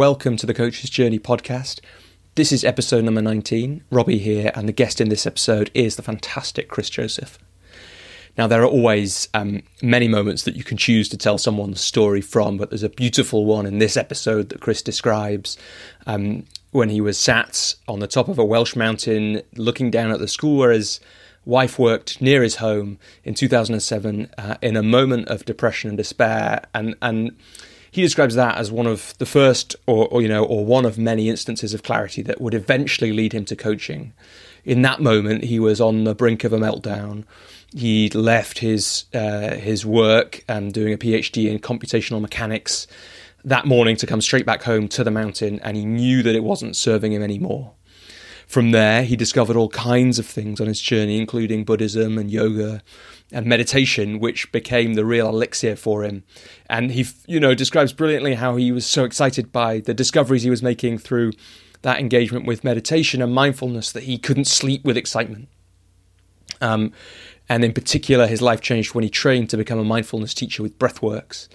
Welcome to the Coach's Journey podcast. This is episode number 19. Robbie here, and the guest in this episode is the fantastic Chris Joseph. Now, there are always um, many moments that you can choose to tell someone's story from, but there's a beautiful one in this episode that Chris describes um, when he was sat on the top of a Welsh mountain looking down at the school where his wife worked near his home in 2007 uh, in a moment of depression and despair. And, and he describes that as one of the first, or, or, you know, or one of many instances of clarity that would eventually lead him to coaching. In that moment, he was on the brink of a meltdown. He'd left his uh, his work, um, doing a PhD in computational mechanics, that morning to come straight back home to the mountain, and he knew that it wasn't serving him anymore. From there, he discovered all kinds of things on his journey, including Buddhism and yoga, and meditation, which became the real elixir for him. And he, you know, describes brilliantly how he was so excited by the discoveries he was making through that engagement with meditation and mindfulness that he couldn't sleep with excitement. Um, and in particular, his life changed when he trained to become a mindfulness teacher with Breathworks.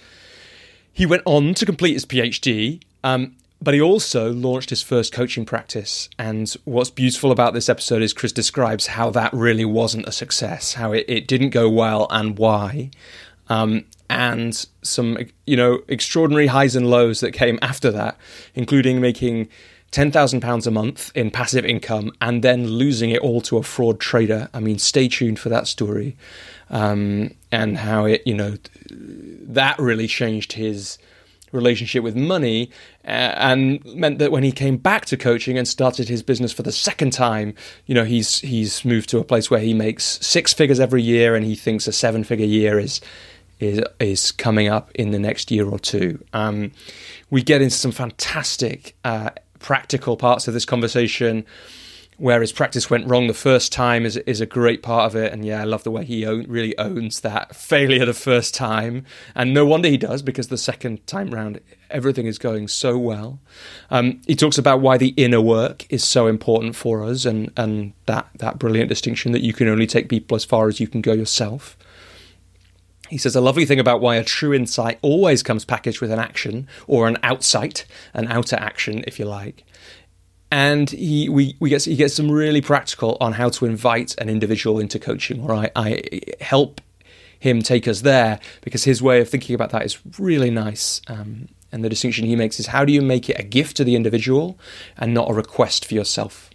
He went on to complete his PhD, um, but he also launched his first coaching practice. And what's beautiful about this episode is Chris describes how that really wasn't a success, how it, it didn't go well and why. Um, and some, you know, extraordinary highs and lows that came after that, including making £10,000 a month in passive income and then losing it all to a fraud trader. I mean, stay tuned for that story. Um, and how it, you know, that really changed his relationship with money uh, and meant that when he came back to coaching and started his business for the second time you know he's he's moved to a place where he makes six figures every year and he thinks a seven figure year is is is coming up in the next year or two. Um, we get into some fantastic uh, practical parts of this conversation where his practice went wrong the first time is is a great part of it. And yeah, I love the way he own, really owns that failure the first time, and no wonder he does because the second time round everything is going so well. Um, he talks about why the inner work is so important for us, and and that that brilliant distinction that you can only take people as far as you can go yourself. He says a lovely thing about why a true insight always comes packaged with an action or an outsight, an outer action, if you like and he we, we get he gets some really practical on how to invite an individual into coaching or I, I help him take us there because his way of thinking about that is really nice um, and the distinction he makes is how do you make it a gift to the individual and not a request for yourself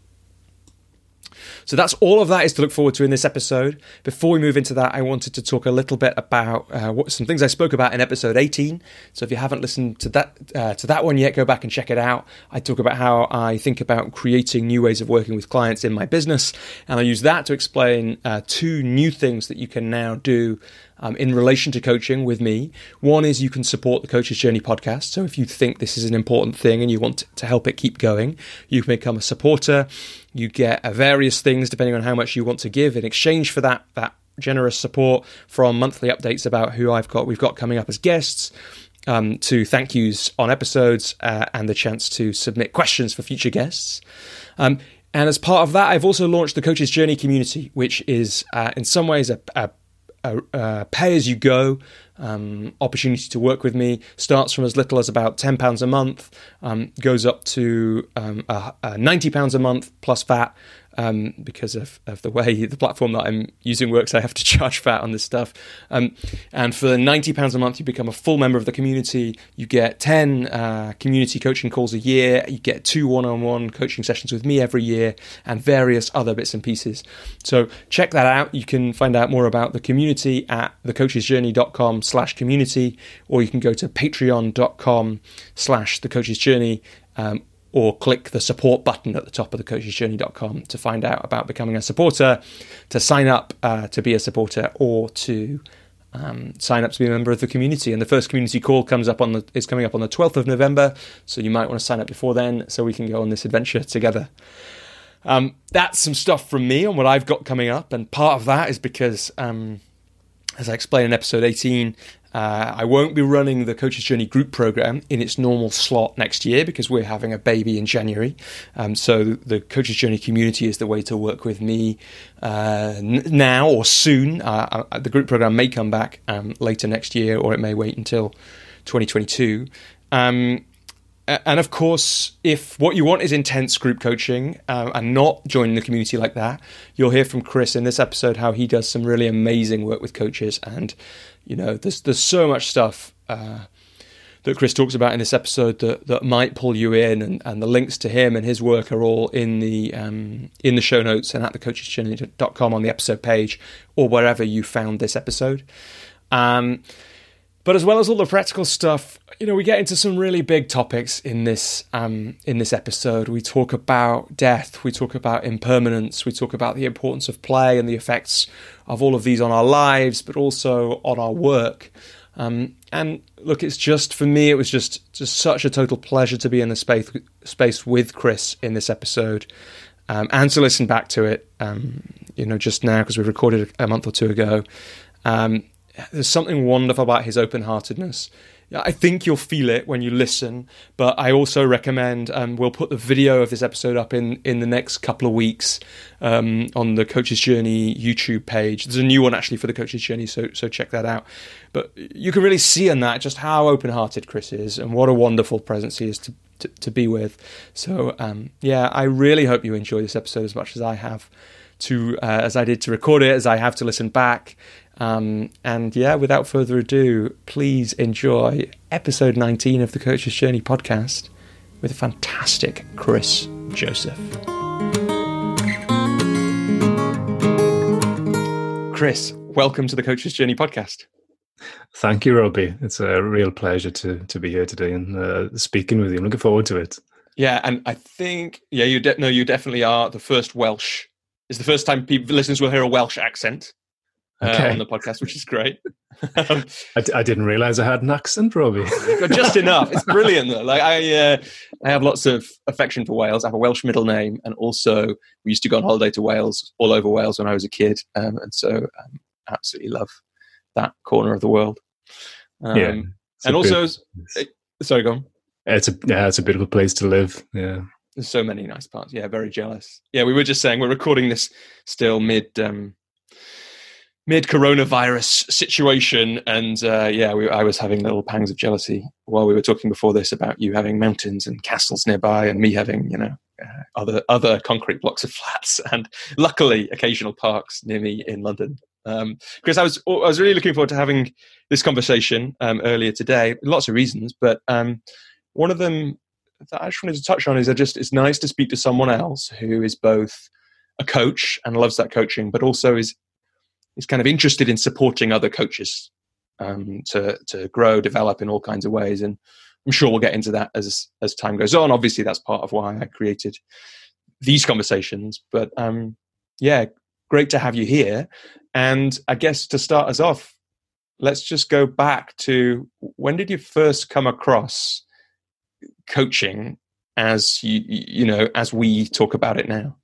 so that's all of that is to look forward to in this episode. Before we move into that, I wanted to talk a little bit about uh, what some things I spoke about in episode 18. So if you haven't listened to that uh, to that one yet, go back and check it out. I talk about how I think about creating new ways of working with clients in my business, and I use that to explain uh, two new things that you can now do um, in relation to coaching with me. One is you can support the Coach's Journey podcast. So if you think this is an important thing and you want to help it keep going, you can become a supporter. You get various things depending on how much you want to give in exchange for that that generous support from monthly updates about who I've got we've got coming up as guests. Um, to thank yous on episodes uh, and the chance to submit questions for future guests. Um, and as part of that, I've also launched the Coach's Journey community, which is uh, in some ways a, a a, a pay as you go um, opportunity to work with me starts from as little as about £10 a month, um, goes up to um, uh, uh, £90 a month plus VAT, um, because of, of the way the platform that I'm using works. I have to charge VAT on this stuff. Um, and for £90 a month, you become a full member of the community. You get 10 uh, community coaching calls a year. You get two one on one coaching sessions with me every year and various other bits and pieces. So check that out. You can find out more about the community at thecoachesjourney.com slash community, or you can go to patreon.com slash thecoachesjourney um, or click the support button at the top of the coachesjourney.com to find out about becoming a supporter, to sign up uh, to be a supporter, or to um, sign up to be a member of the community. And the first community call comes up on the is coming up on the 12th of November, so you might want to sign up before then, so we can go on this adventure together. Um, that's some stuff from me on what I've got coming up, and part of that is because. Um, as I explained in episode 18, uh, I won't be running the Coach's Journey group program in its normal slot next year because we're having a baby in January. Um, so the Coach's Journey community is the way to work with me uh, n- now or soon. Uh, uh, the group program may come back um, later next year or it may wait until 2022. Um, and of course, if what you want is intense group coaching uh, and not joining the community like that, you'll hear from Chris in this episode how he does some really amazing work with coaches. And you know, there's there's so much stuff uh, that Chris talks about in this episode that, that might pull you in, and, and the links to him and his work are all in the um, in the show notes and at thecoachesjourney.com on the episode page or wherever you found this episode. Um, but as well as all the practical stuff, you know, we get into some really big topics in this um, in this episode. We talk about death, we talk about impermanence, we talk about the importance of play and the effects of all of these on our lives, but also on our work. Um, and look, it's just for me, it was just just such a total pleasure to be in the space space with Chris in this episode, um, and to listen back to it. Um, you know, just now because we recorded a month or two ago. Um, there's something wonderful about his open heartedness. I think you'll feel it when you listen, but I also recommend um, we'll put the video of this episode up in, in the next couple of weeks um, on the Coach's Journey YouTube page. There's a new one actually for the Coach's Journey, so so check that out. But you can really see in that just how open hearted Chris is and what a wonderful presence he is to to, to be with. So um, yeah, I really hope you enjoy this episode as much as I have to uh, as I did to record it, as I have to listen back. Um, and yeah, without further ado, please enjoy episode 19 of the Coach's Journey podcast with a fantastic Chris Joseph. Chris, welcome to the Coach's Journey podcast. Thank you, Robbie. It's a real pleasure to to be here today and uh, speaking with you. I'm looking forward to it. Yeah, and I think yeah, you de- no, you definitely are the first Welsh. It's the first time people listeners will hear a Welsh accent uh, okay. on the podcast, which is great. um, I, I, didn't realize I had an accent, Robbie. just enough. It's brilliant though. Like I, uh, I have lots of affection for Wales. I have a Welsh middle name, and also we used to go on holiday to Wales, all over Wales when I was a kid, um, and so um, absolutely love that corner of the world. Um, yeah, and also, bit, sorry, go on. It's a yeah, it's a bit of a place to live. Yeah. There's so many nice parts. Yeah, very jealous. Yeah, we were just saying we're recording this still mid um, mid coronavirus situation, and uh, yeah, we, I was having little pangs of jealousy while we were talking before this about you having mountains and castles nearby, and me having you know uh, other other concrete blocks of flats, and luckily occasional parks near me in London. Um, Chris, I was I was really looking forward to having this conversation um, earlier today. Lots of reasons, but um, one of them that I just wanted to touch on is that just it's nice to speak to someone else who is both a coach and loves that coaching, but also is is kind of interested in supporting other coaches um, to to grow, develop in all kinds of ways. And I'm sure we'll get into that as as time goes on. Obviously, that's part of why I created these conversations. But um, yeah, great to have you here. And I guess to start us off, let's just go back to when did you first come across coaching as you you know as we talk about it now?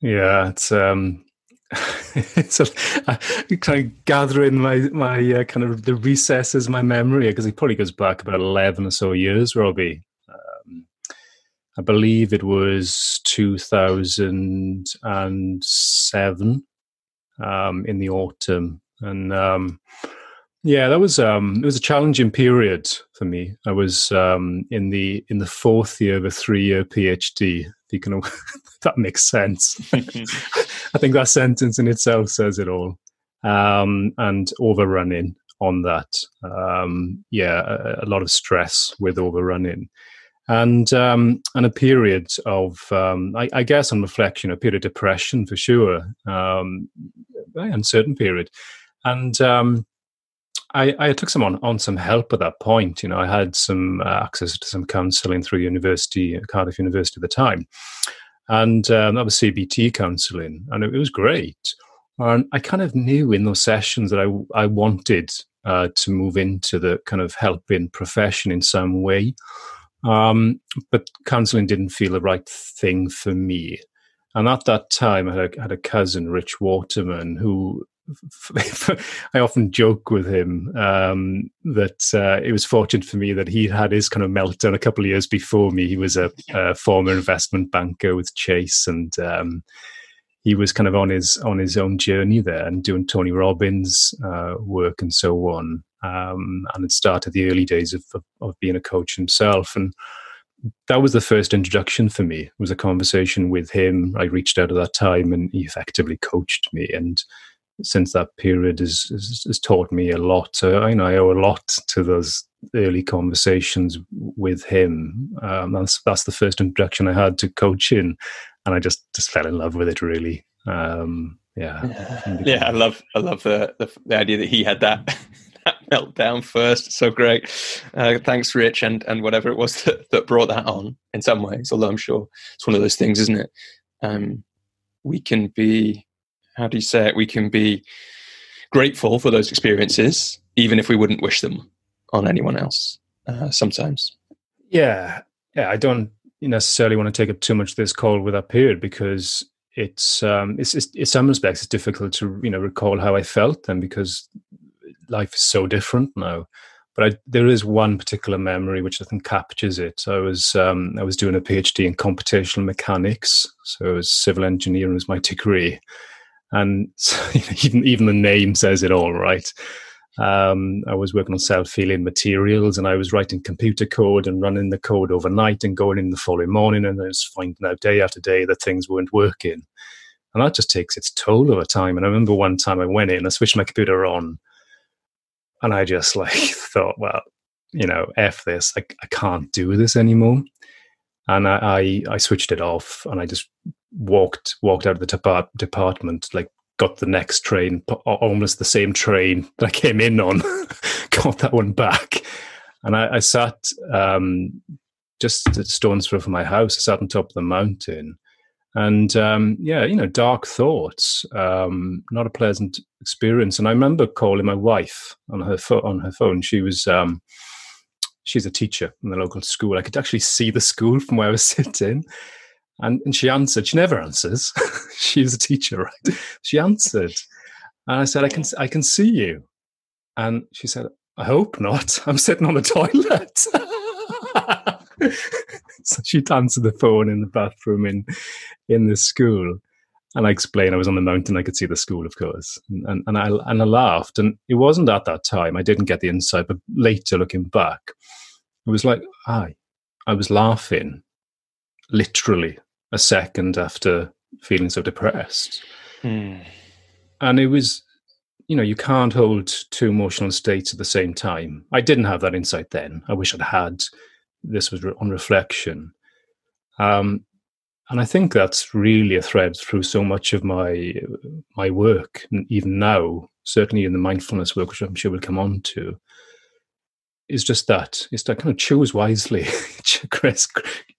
Yeah, it's um a, I kind of gathering my my uh, kind of the recesses my memory because it probably goes back about eleven or so years, Robbie. Um, I believe it was two thousand and seven um, in the autumn, and um, yeah, that was um, it was a challenging period for me. I was um, in the in the fourth year of a three year PhD. If you can, that makes sense. I think that sentence in itself says it all. Um, and overrunning on that, um, yeah, a, a, lot of stress with overrunning, and um, and a period of, um, I, I, guess, on reflection, a period of depression for sure, um, very uncertain period, and um, I, I took some on, on some help at that point. You know, I had some uh, access to some counselling through university, Cardiff University at the time, and um, that was CBT counselling, and it, it, was great. And I kind of knew in those sessions that I I wanted uh, to move into the kind of helping profession in some way, um, but counselling didn't feel the right thing for me. And at that time, I had a, had a cousin, Rich Waterman, who I often joke with him um, that uh, it was fortunate for me that he had his kind of meltdown a couple of years before me. He was a, a former investment banker with Chase, and um, he was kind of on his on his own journey there and doing Tony Robbins uh, work and so on. um, and it started the early days of, of, of being a coach himself. And that was the first introduction for me. It was a conversation with him. I reached out at that time, and he effectively coached me. And since that period has, has, has taught me a lot. So I know I owe a lot to those early conversations with him. Um, that's that's the first introduction I had to coaching, and I just just fell in love with it. Really, um, yeah. Yeah, I love I love the, the, the idea that he had that that meltdown first. So great. Uh, thanks, Rich, and and whatever it was that, that brought that on in some ways. Although I'm sure it's one of those things, isn't it? Um, we can be how do you say it? We can be grateful for those experiences, even if we wouldn't wish them on anyone else. Uh, sometimes. Yeah, yeah. I don't necessarily want to take up too much of this call with that period because it's um it's, it's in some respects it's difficult to you know recall how I felt then because life is so different now. But I, there is one particular memory which I think captures it. I was um, I was doing a PhD in computational mechanics, so was civil engineering was my degree, and even even the name says it all, right? Um, I was working on self-healing materials, and I was writing computer code and running the code overnight, and going in the following morning, and I was finding out day after day that things weren't working, and that just takes its toll over time. And I remember one time I went in, I switched my computer on, and I just like thought, well, you know, f this, I, I can't do this anymore, and I, I I switched it off, and I just walked walked out of the depart- department like got the next train almost the same train that i came in on got that one back. And i, I sat um, just a stone's throw from my house i sat on top of the mountain. And um, yeah you know dark thoughts um, not a pleasant experience. And i remember calling my wife on her fo- on her phone. She was um, she's a teacher in the local school. I could actually see the school from where i was sitting and, and she answered. She never answers. she a teacher, right? She answered. And I said, I can, I can see you. And she said, I hope not. I'm sitting on the toilet. so she'd answer the phone in the bathroom in, in the school. And I explained I was on the mountain. I could see the school, of course. And, and, I, and I laughed. And it wasn't at that time. I didn't get the insight. But later, looking back, it was like, I, I was laughing literally a second after feeling so depressed. Mm. And it was, you know, you can't hold two emotional states at the same time. I didn't have that insight then. I wish I'd had. This was on reflection. Um, and I think that's really a thread through so much of my my work, even now, certainly in the mindfulness work, which I'm sure we'll come on to is just that. It's to kind of choose wisely, Chris.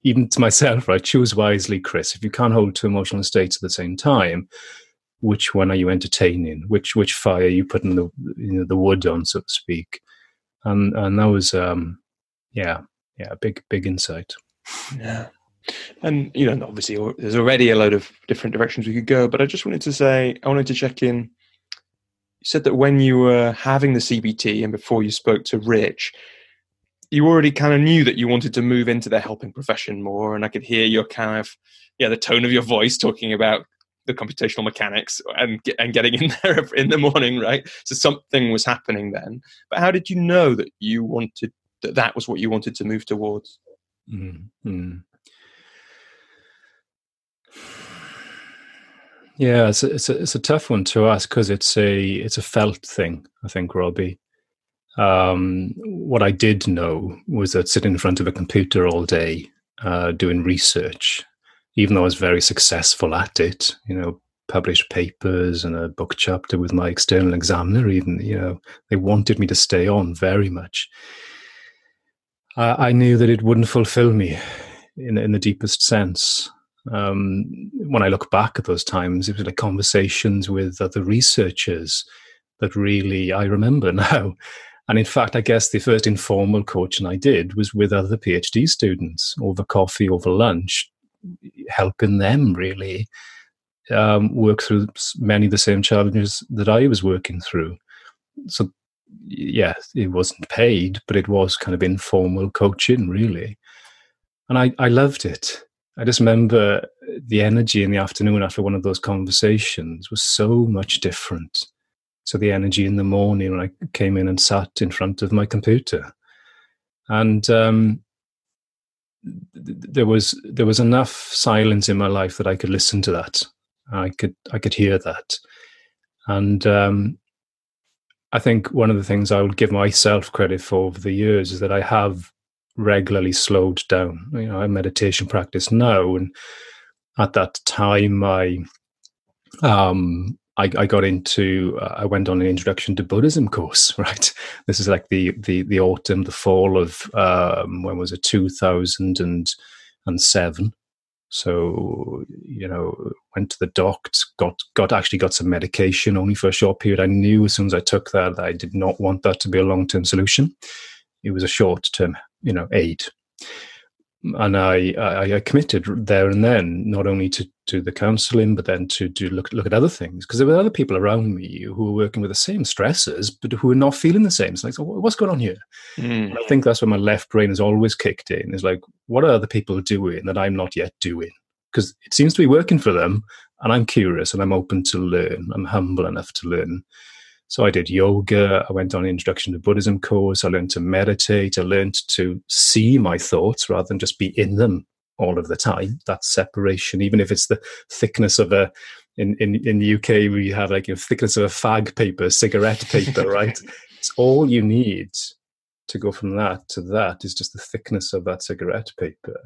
Even to myself, right? Choose wisely, Chris. If you can't hold two emotional states at the same time, which one are you entertaining? Which which fire are you putting the you know the wood on, so to speak? And and that was um, yeah, yeah, a big big insight. Yeah. And you know, obviously, there's already a load of different directions we could go. But I just wanted to say, I wanted to check in said that when you were having the CBT and before you spoke to Rich, you already kind of knew that you wanted to move into the helping profession more. And I could hear your kind of, yeah, the tone of your voice talking about the computational mechanics and and getting in there in the morning, right? So something was happening then. But how did you know that you wanted that that was what you wanted to move towards? Mm-hmm. Yeah, it's a, it's a, it's a tough one to ask because it's a it's a felt thing. I think Robbie. Um, what I did know was that sitting in front of a computer all day uh, doing research, even though I was very successful at it, you know, published papers and a book chapter with my external examiner. Even you know, they wanted me to stay on very much. I knew that it wouldn't fulfill me in in the deepest sense um, when I look back at those times, it was like conversations with other researchers that really I remember now. And in fact, I guess the first informal coaching I did was with other PhD students over coffee, over lunch, helping them really um, work through many of the same challenges that I was working through. So, yeah, it wasn't paid, but it was kind of informal coaching, really. And I, I loved it. I just remember the energy in the afternoon after one of those conversations was so much different to the energy in the morning when I came in and sat in front of my computer. And um, there was there was enough silence in my life that I could listen to that. I could I could hear that, and um, I think one of the things I would give myself credit for over the years is that I have regularly slowed down. You know, I meditation practice now, and at that time, I um, I, I, got into uh, I went on an introduction to Buddhism course. Right, this is like the the the autumn, the fall of um, when was it two thousand and seven. So you know, went to the doctor, got got actually got some medication only for a short period. I knew as soon as I took that, that I did not want that to be a long term solution. It was a short term, you know, aid and I, I, I committed there and then not only to, to the counselling but then to do look look at other things because there were other people around me who were working with the same stresses but who were not feeling the same. So like, so what's going on here? Mm. I think that's where my left brain has always kicked in. Is like, what are other people doing that I'm not yet doing? Because it seems to be working for them, and I'm curious and I'm open to learn. I'm humble enough to learn. So I did yoga. I went on an introduction to Buddhism course. I learned to meditate. I learned to see my thoughts rather than just be in them all of the time. That separation, even if it's the thickness of a, in, in, in the UK, we have like a thickness of a fag paper, cigarette paper, right? it's all you need to go from that to that is just the thickness of that cigarette paper.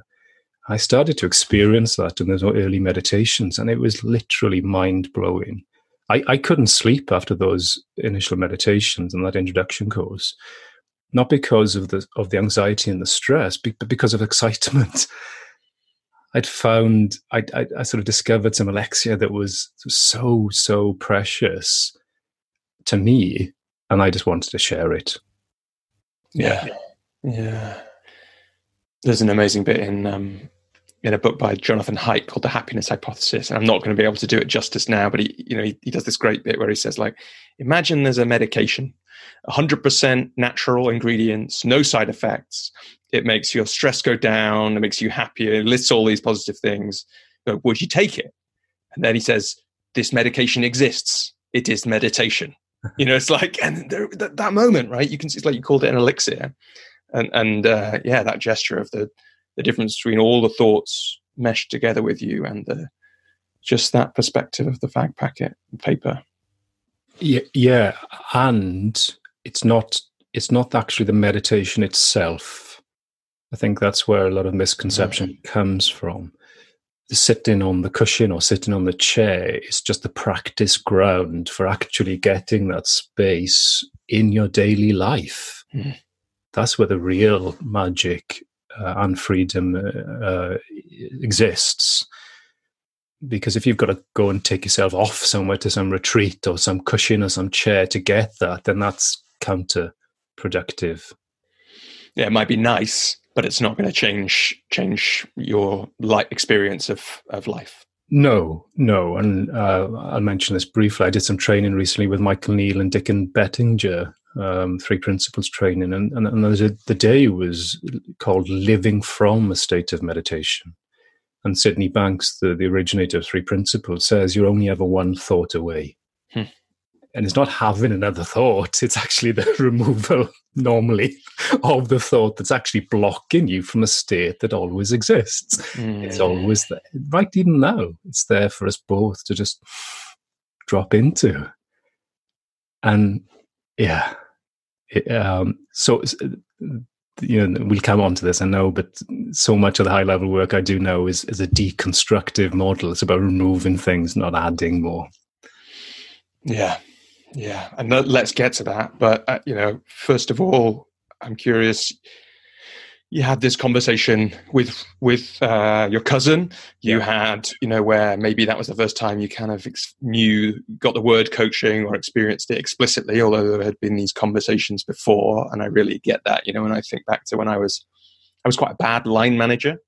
I started to experience that in those early meditations, and it was literally mind blowing. I, I couldn't sleep after those initial meditations and that introduction course, not because of the of the anxiety and the stress, but because of excitement. I'd found I, I, I sort of discovered some Alexia that was so so precious to me, and I just wanted to share it. Yeah, yeah. There's an amazing bit in um, in a book by Jonathan Haidt called The Happiness Hypothesis. And I'm not going to be able to do it justice now, but he, you know, he, he does this great bit where he says, like, imagine there's a medication, 100% natural ingredients, no side effects. It makes your stress go down. It makes you happier. It lists all these positive things. But would you take it? And then he says, this medication exists. It is meditation. you know, it's like, and there, that, that moment, right? You can see, it's like you called it an elixir. And, and uh, yeah, that gesture of the, the difference between all the thoughts meshed together with you and the just that perspective of the fag packet paper. Yeah, yeah, and it's not it's not actually the meditation itself. I think that's where a lot of misconception comes from. The sitting on the cushion or sitting on the chair is just the practice ground for actually getting that space in your daily life. Mm. That's where the real magic uh, and freedom uh, uh, exists. Because if you've got to go and take yourself off somewhere to some retreat or some cushion or some chair to get that, then that's counterproductive. Yeah, it might be nice, but it's not going to change change your life experience of of life. No, no, and uh, I'll mention this briefly. I did some training recently with Michael Neill and Dicken Bettinger, um, three principles training, and and, and a, the day was called "Living from a State of Meditation." And Sydney Banks, the, the originator of three principles, says you're only ever one thought away. Hmm. And it's not having another thought, it's actually the removal normally of the thought that's actually blocking you from a state that always exists. Mm. It's always there. Right even now, it's there for us both to just drop into. And yeah, um, so you know we'll come on to this i know but so much of the high level work i do know is, is a deconstructive model. It's about removing things not adding more. Yeah. Yeah. And let's get to that. But uh, you know first of all i'm curious you had this conversation with with uh, your cousin. You yeah. had, you know, where maybe that was the first time you kind of ex- knew, got the word coaching or experienced it explicitly. Although there had been these conversations before, and I really get that. You know, when I think back to when I was, I was quite a bad line manager.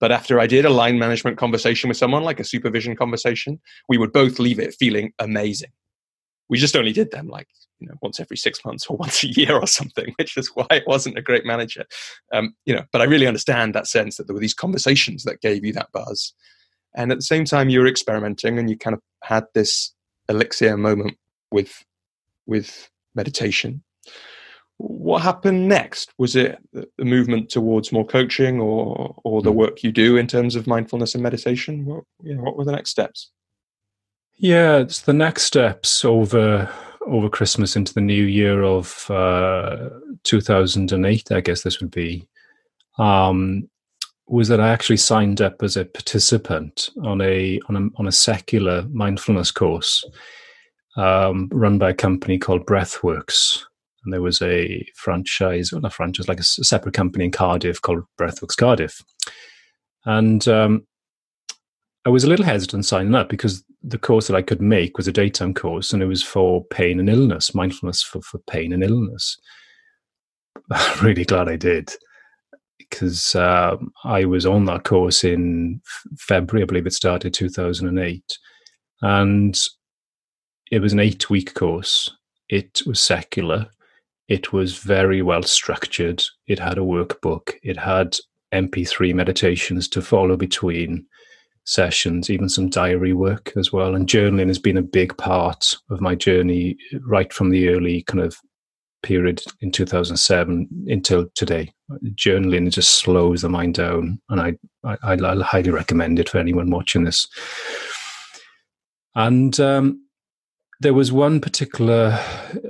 But after I did a line management conversation with someone, like a supervision conversation, we would both leave it feeling amazing. We just only did them like you know once every six months or once a year or something, which is why it wasn't a great manager. Um, you know, but I really understand that sense that there were these conversations that gave you that buzz, and at the same time you were experimenting and you kind of had this elixir moment with with meditation. What happened next? Was it the movement towards more coaching, or or the hmm. work you do in terms of mindfulness and meditation? What, you know, what were the next steps? Yeah, it's the next steps over over Christmas into the new year of uh, 2008. I guess this would be. Um, was that I actually signed up as a participant on a on a on a secular mindfulness course um, run by a company called Breathworks, and there was a franchise, or not franchise, like a, separate company in Cardiff called Breathworks Cardiff, and um, I was a little hesitant signing up because the course that I could make was a daytime course, and it was for pain and illness, mindfulness for for pain and illness. I'm really glad I did because um, I was on that course in February, I believe it started 2008. And it was an eight week course. It was secular. It was very well structured. It had a workbook. It had MP3 meditations to follow between sessions, even some diary work as well. And journaling has been a big part of my journey right from the early kind of period in 2007 until today. Journaling just slows the mind down, and I, I, I highly recommend it for anyone watching this. And um, there was one particular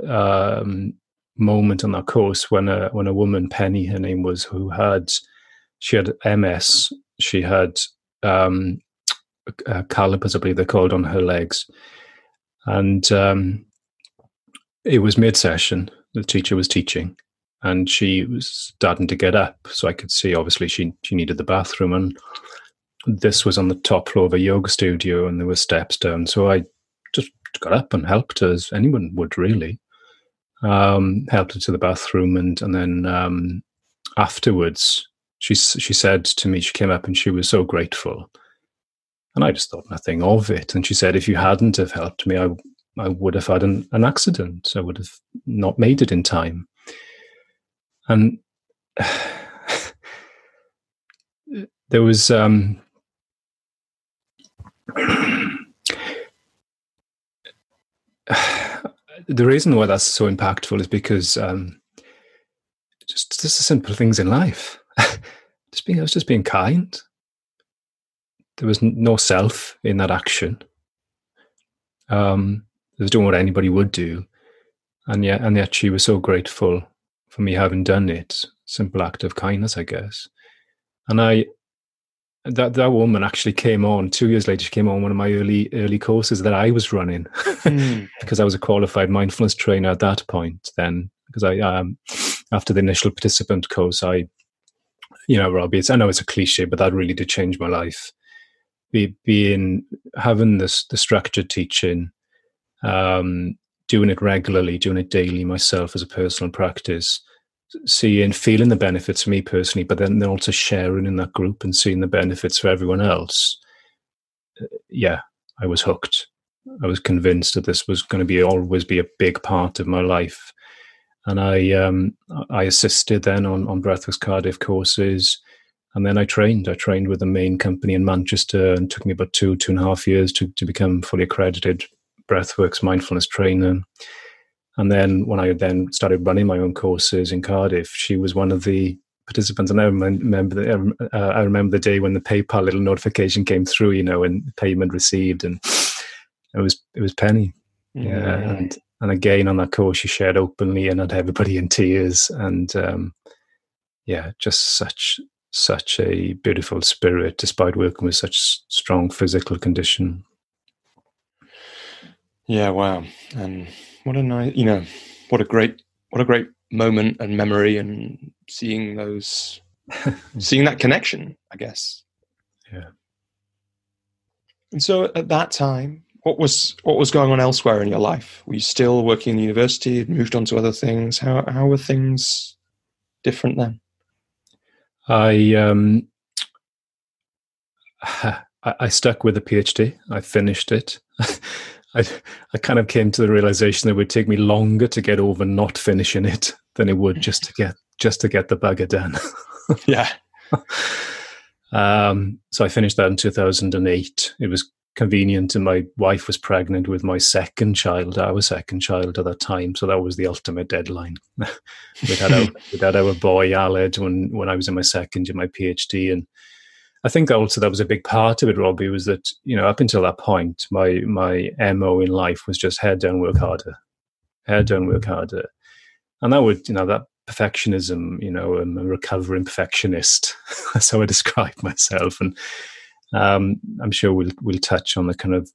um, moment on that course when a when a woman, Penny, her name was, who had she had MS. She had um, uh, calipers, I believe they're called, on her legs, and um, it was mid session the teacher was teaching and she was starting to get up so i could see obviously she she needed the bathroom and this was on the top floor of a yoga studio and there were steps down. So i just got up and helped her as anyone would really. Um, helped her to the bathroom and and then um, afterwards she she said to me she came up and she was so grateful and i just thought nothing of it and she said if you hadn't have helped me i I would have had an, an accident. I would have not made it in time. And there was um, the reason why that's so impactful is because um, just just the simple things in life. just being, I was just being kind. There was no self in that action. Um, was doing what anybody would do, and yet and yet she was so grateful for me having done it. Simple act of kindness, I guess. And I that that woman actually came on two years later. She came on one of my early early courses that I was running mm. because I was a qualified mindfulness trainer at that point. Then because I um after the initial participant course, I you know Robbie, it's I know it's a cliche, but that really did change my life. Be, being having this the structured teaching um, doing it regularly, doing it daily myself as a personal practice, seeing, feeling the benefits for me personally, but then also sharing in that group and seeing the benefits for everyone else. Yeah, I was hooked. I was convinced that this was going to be always be a big part of my life. And I um, I assisted then on on Breathworks Cardiff courses, and then I trained. I trained with the main company in Manchester, and took me about two two and a half years to to become fully accredited breathworks mindfulness trainer. And then when i then started running my own courses in cardiff she was one of the participants. And i remember the, um, uh, i remember the day when the paypal little notification came through you know and payment received and it was it was penny. Yeah, yeah and and again on that course she shared openly and had everybody in tears and um, yeah just such such a beautiful spirit despite working with such strong physical condition yeah, wow. And what a nice, you know, what a great, what a great moment and memory and seeing those, seeing that connection, I guess. Yeah. And so at that time, what was what was going on elsewhere in your life? Were you still working in the university? Moved on to other things? How how were things different then? I um I, I stuck with the PhD. I finished it. I, I kind of came to the realization that it would take me longer to get over not finishing it than it would just to get just to get the bugger done. yeah. Um, so I finished that in 2008. It was convenient. And my wife was pregnant with my second child, our second child at that time. So that was the ultimate deadline. we had our we had our boy Aled when when I was in my second year, my PhD, and I think also that was a big part of it, Robbie, was that, you know, up until that point, my my MO in life was just head down, work harder. Head down, work harder. And that would, you know, that perfectionism, you know, I'm a recovering perfectionist. That's how I describe myself. And um, I'm sure we'll we'll touch on the kind of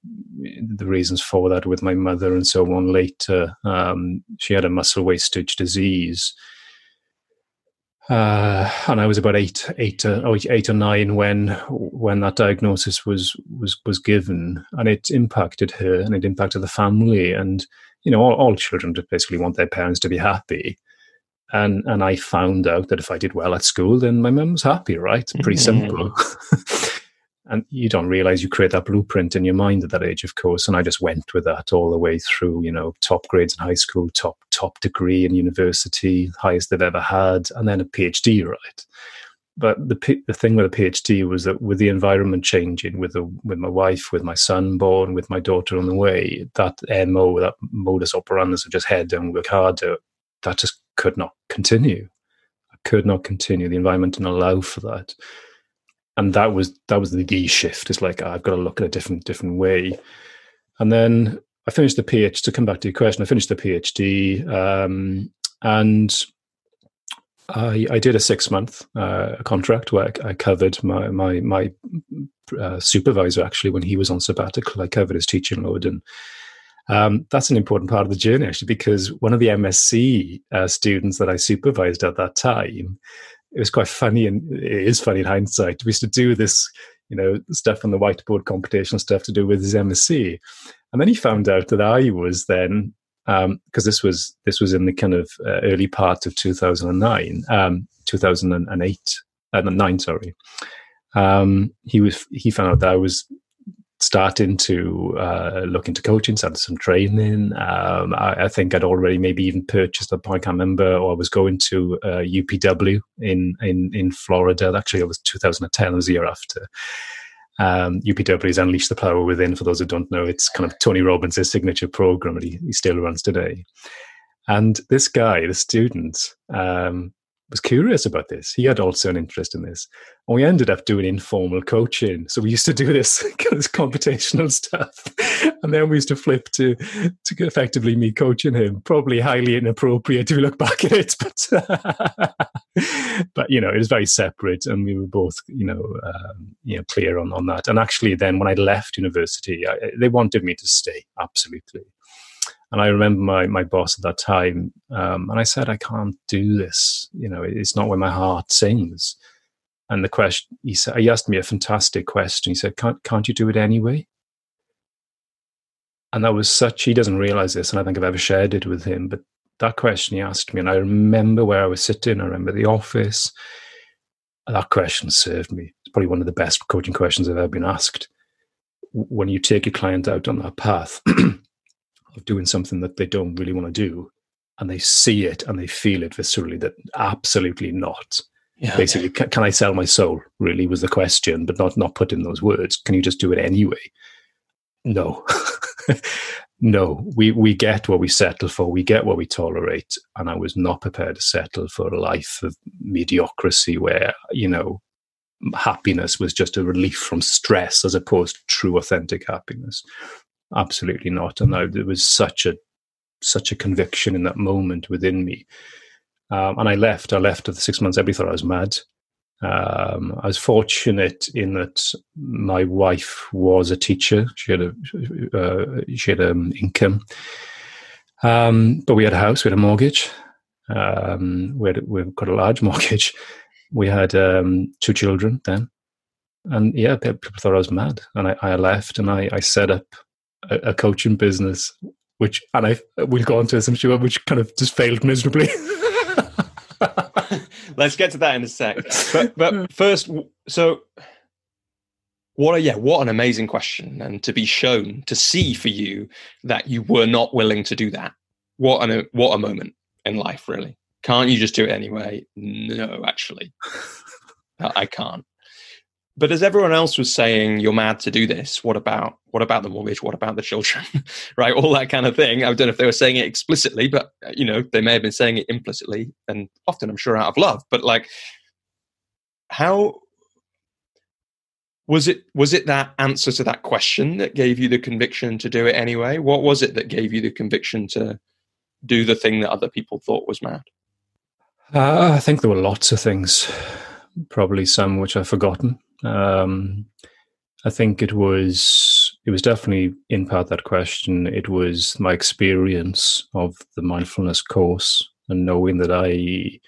the reasons for that with my mother and so on later. Um, she had a muscle wastage disease, uh, and I was about eight, eight, uh, oh, eight or nine when when that diagnosis was was was given, and it impacted her and it impacted the family. And you know, all, all children basically want their parents to be happy. And and I found out that if I did well at school, then my mum was happy. Right, pretty mm-hmm. simple. and you don't realize you create that blueprint in your mind at that age of course. And i just went with that all the way through you know top grades in high school top top degree in university highest they've ever had and then a phd right? But the the thing with a phd was that with the environment changing with the with my wife with my son born with my daughter on the way that mo that modus operandi of just head down work harder that just could not continue. I could not continue. The environment didn't allow for that and that was that was the D shift. It's like I've got to look at a different different way. And then I finished the PhD. To come back to your question, I finished the PhD, um, and I, I, did a six month uh, contract where I, covered my my my uh, supervisor actually when he was on sabbatical. I covered his teaching load, and um, that's an important part of the journey actually because one of the MSc uh, students that I supervised at that time it was quite funny and it is funny in hindsight. We used to do this, you know, stuff on the whiteboard computational stuff to do with his MSc. And then he found out that I was then because um, this was this was in the kind of uh, early part of 2009, um, 2008, uh, nine, sorry. Um, he was he found out that I was starting to uh, look into coaching, started some training. Um, I, I, think I'd already maybe even purchased a point, I can't remember, or I was going to uh, UPW in, in, in Florida. Actually, it was 2010, it was the year after. Um, UPW is Unleash the Power Within. For those who don't know, it's kind of Tony Robbins' signature program, and he, he still runs today. And this guy, the student, um, was curious about this. He had also an interest in this. And we ended up doing informal coaching. So we used to do this, this computational stuff. And then we used to flip to, to effectively me coaching him. Probably highly inappropriate if you look back at it. But, but you know, it was very separate. And we were both, you know, um, you know clear on, on that. And actually, then when I left university, I, they wanted me to stay, absolutely. And I remember my, my boss at that time, um, and I said, I can't do this. You know, it's not where my heart sings. And the question, he said, he asked me a fantastic question. He said, can't, can't you do it anyway? And that was such, he doesn't realize this, and I think I've ever shared it with him, but that question he asked me, and I remember where I was sitting, I remember the office. That question served me. It's probably one of the best coaching questions I've ever been asked. When you take your client out on that path, of doing something that they don't really want to do and they see it and they feel it viscerally that absolutely not. Yeah, basically. Can, can, i sell my soul? really was the question but not not put in those words. Can you just do it anyway? No. No. We we get what we settle for we get what we tolerate and i was not prepared to settle for a life of mediocrity where you know happiness was just a relief from stress as opposed to true authentic happiness absolutely not. And there was such a such a conviction in that moment within me. Um, and I left. I left after six months. Everybody thought I was mad. Um, I was fortunate in that my wife was a teacher. She had a uh, she had an income, um, but we had a house. We had a mortgage. Um, we had we've got a large mortgage. We had um, two children then, and yeah, people thought I was mad. And I, I left, and I, I set up a, a coaching business, which, and I we'll go on to this, I'm sure, which kind of just failed miserably. Let's get to that in a sec. But, but first, so what a yeah, what an amazing question, and to be shown to see for you that you were not willing to do that. What an what a moment in life, really. Can't you just do it anyway? No, actually, I can't. But as everyone else was saying, you're mad to do this. What about what about the mortgage? What about the children? right, all that kind of thing. I don't know if they were saying it explicitly, but you know, they may have been saying it implicitly, and often I'm sure out of love. But like, how was it? Was it that answer to that question that gave you the conviction to do it anyway? What was it that gave you the conviction to do the thing that other people thought was mad? Uh, I think there were lots of things, probably some which I've forgotten. Um, I think it was it was definitely in part that question. It was my experience of the mindfulness course and knowing that I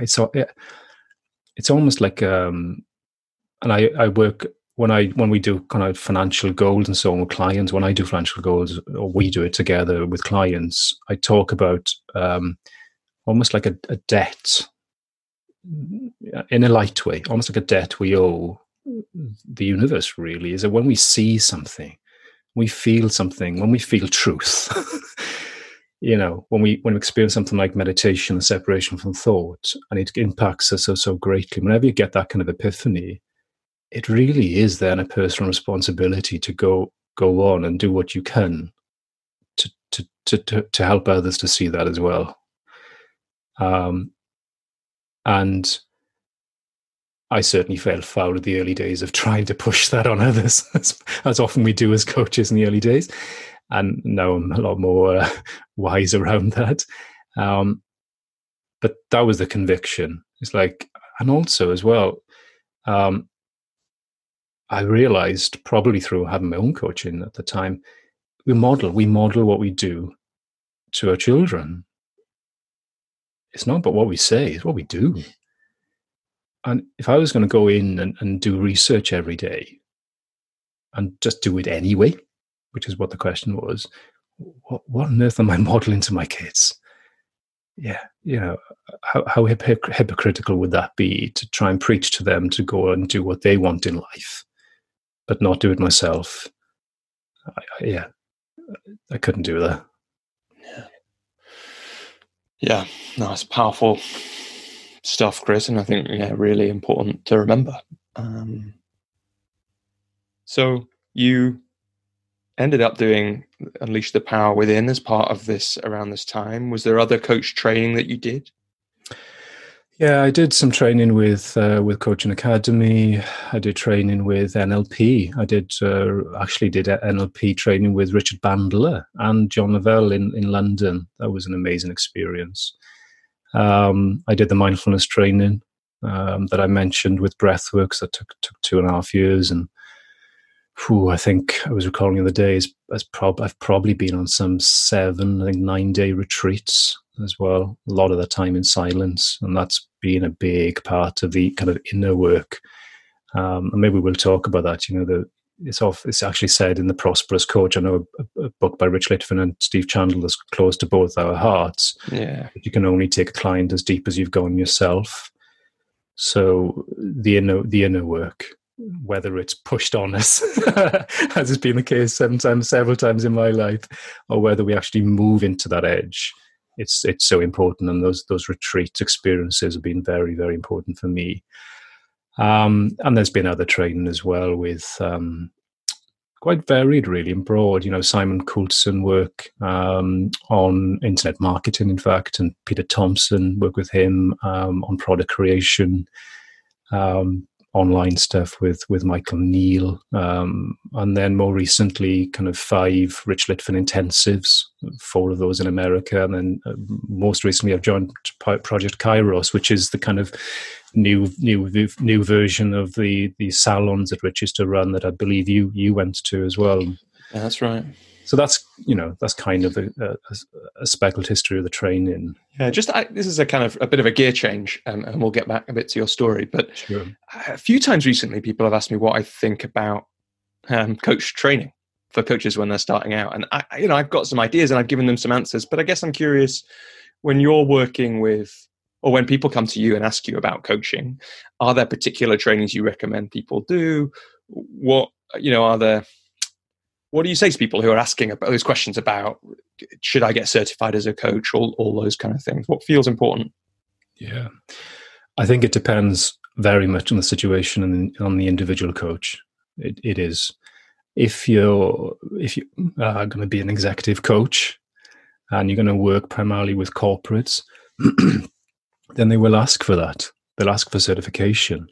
it's it's almost like um, and I I work when I when we do kind of financial goals and so on with clients. When I do financial goals or we do it together with clients, I talk about um, almost like a, a debt in a light way, almost like a debt we owe the universe, really, is that when we see something, we feel something, when we feel truth, you know, when we when we experience something like meditation separation from thought, and it impacts us so so greatly, whenever you get that kind of epiphany, it really is then a personal responsibility to go go on and do what you can to to to to, to help others to see that as well. Um, and I certainly felt foul at the early days of trying to push that on others, as, as often we do as coaches in the early days. And now I'm a lot more uh, wise around that. Um, but that was the conviction. It's like, and also as well, um, I realized probably through having my own coaching at the time, we model, we model what we do to our children it's not about what we say, it's what we do. And if I was going to go in and, and do research every day and just do it anyway, which is what the question was, what, what on earth am I modeling to my kids? Yeah, you know, how, how hypocritical would that be to try and preach to them to go and do what they want in life, but not do it myself? I, I, yeah, I couldn't do that. Yeah, no, it's powerful stuff, Chris, and I think yeah, really important to remember. Um, so you ended up doing Unleash the Power Within as part of this around this time. Was there other coach training that you did? Yeah, I did some training with uh, with Coaching Academy. I did training with NLP. I did uh, actually did NLP training with Richard Bandler and John La Valle in in London. That was an amazing experience. Um, I did the mindfulness training um, that I mentioned with Breathworks that took took two and a half years, and whew, I think I was recalling the other day. As prob- I've probably been on some seven, I think nine day retreats as well, a lot of the time in silence. And that's been a big part of the kind of inner work. Um, and maybe we'll talk about that. You know, the, it's off, it's actually said in the Prosperous Coach. I know a, a, book by Rich Litvin and Steve Chandler that's close to both our hearts. Yeah, you can only take a client as deep as you've gone yourself. So the inner the inner work, whether it's pushed on us, as has been the case sometimes, several times in my life, or whether we actually move into that edge, it's it's so important, and those those retreat experiences have been very very important for me. Um, and there's been other training as well with um, quite varied, really, and broad. You know, Simon Coulson work um, on internet marketing, in fact, and Peter Thompson work with him um, on product creation. Um, online stuff with with Michael Neill, um, and then more recently, kind of five Rich Litvin intensives, four of those in America, and then uh, most recently I've joined Project Kairos, which is the kind of new new new version of the the salons that Rich used to run that I believe you you went to as well. Yeah, that's right so that's you know that's kind of a, a, a speckled history of the training. Yeah, just I, this is a kind of a bit of a gear change, um, and we'll get back a bit to your story. But sure. a few times recently, people have asked me what I think about um, coach training for coaches when they're starting out, and I, you know, I've got some ideas and I've given them some answers. But I guess I'm curious when you're working with, or when people come to you and ask you about coaching, are there particular trainings you recommend people do? What you know, are there what do you say to people who are asking about those questions about should I get certified as a coach, all all those kind of things? What feels important? Yeah, I think it depends very much on the situation and on the individual coach. It, it is. If you're if you are going to be an executive coach and you're going to work primarily with corporates, then they will ask for that. They'll ask for certification.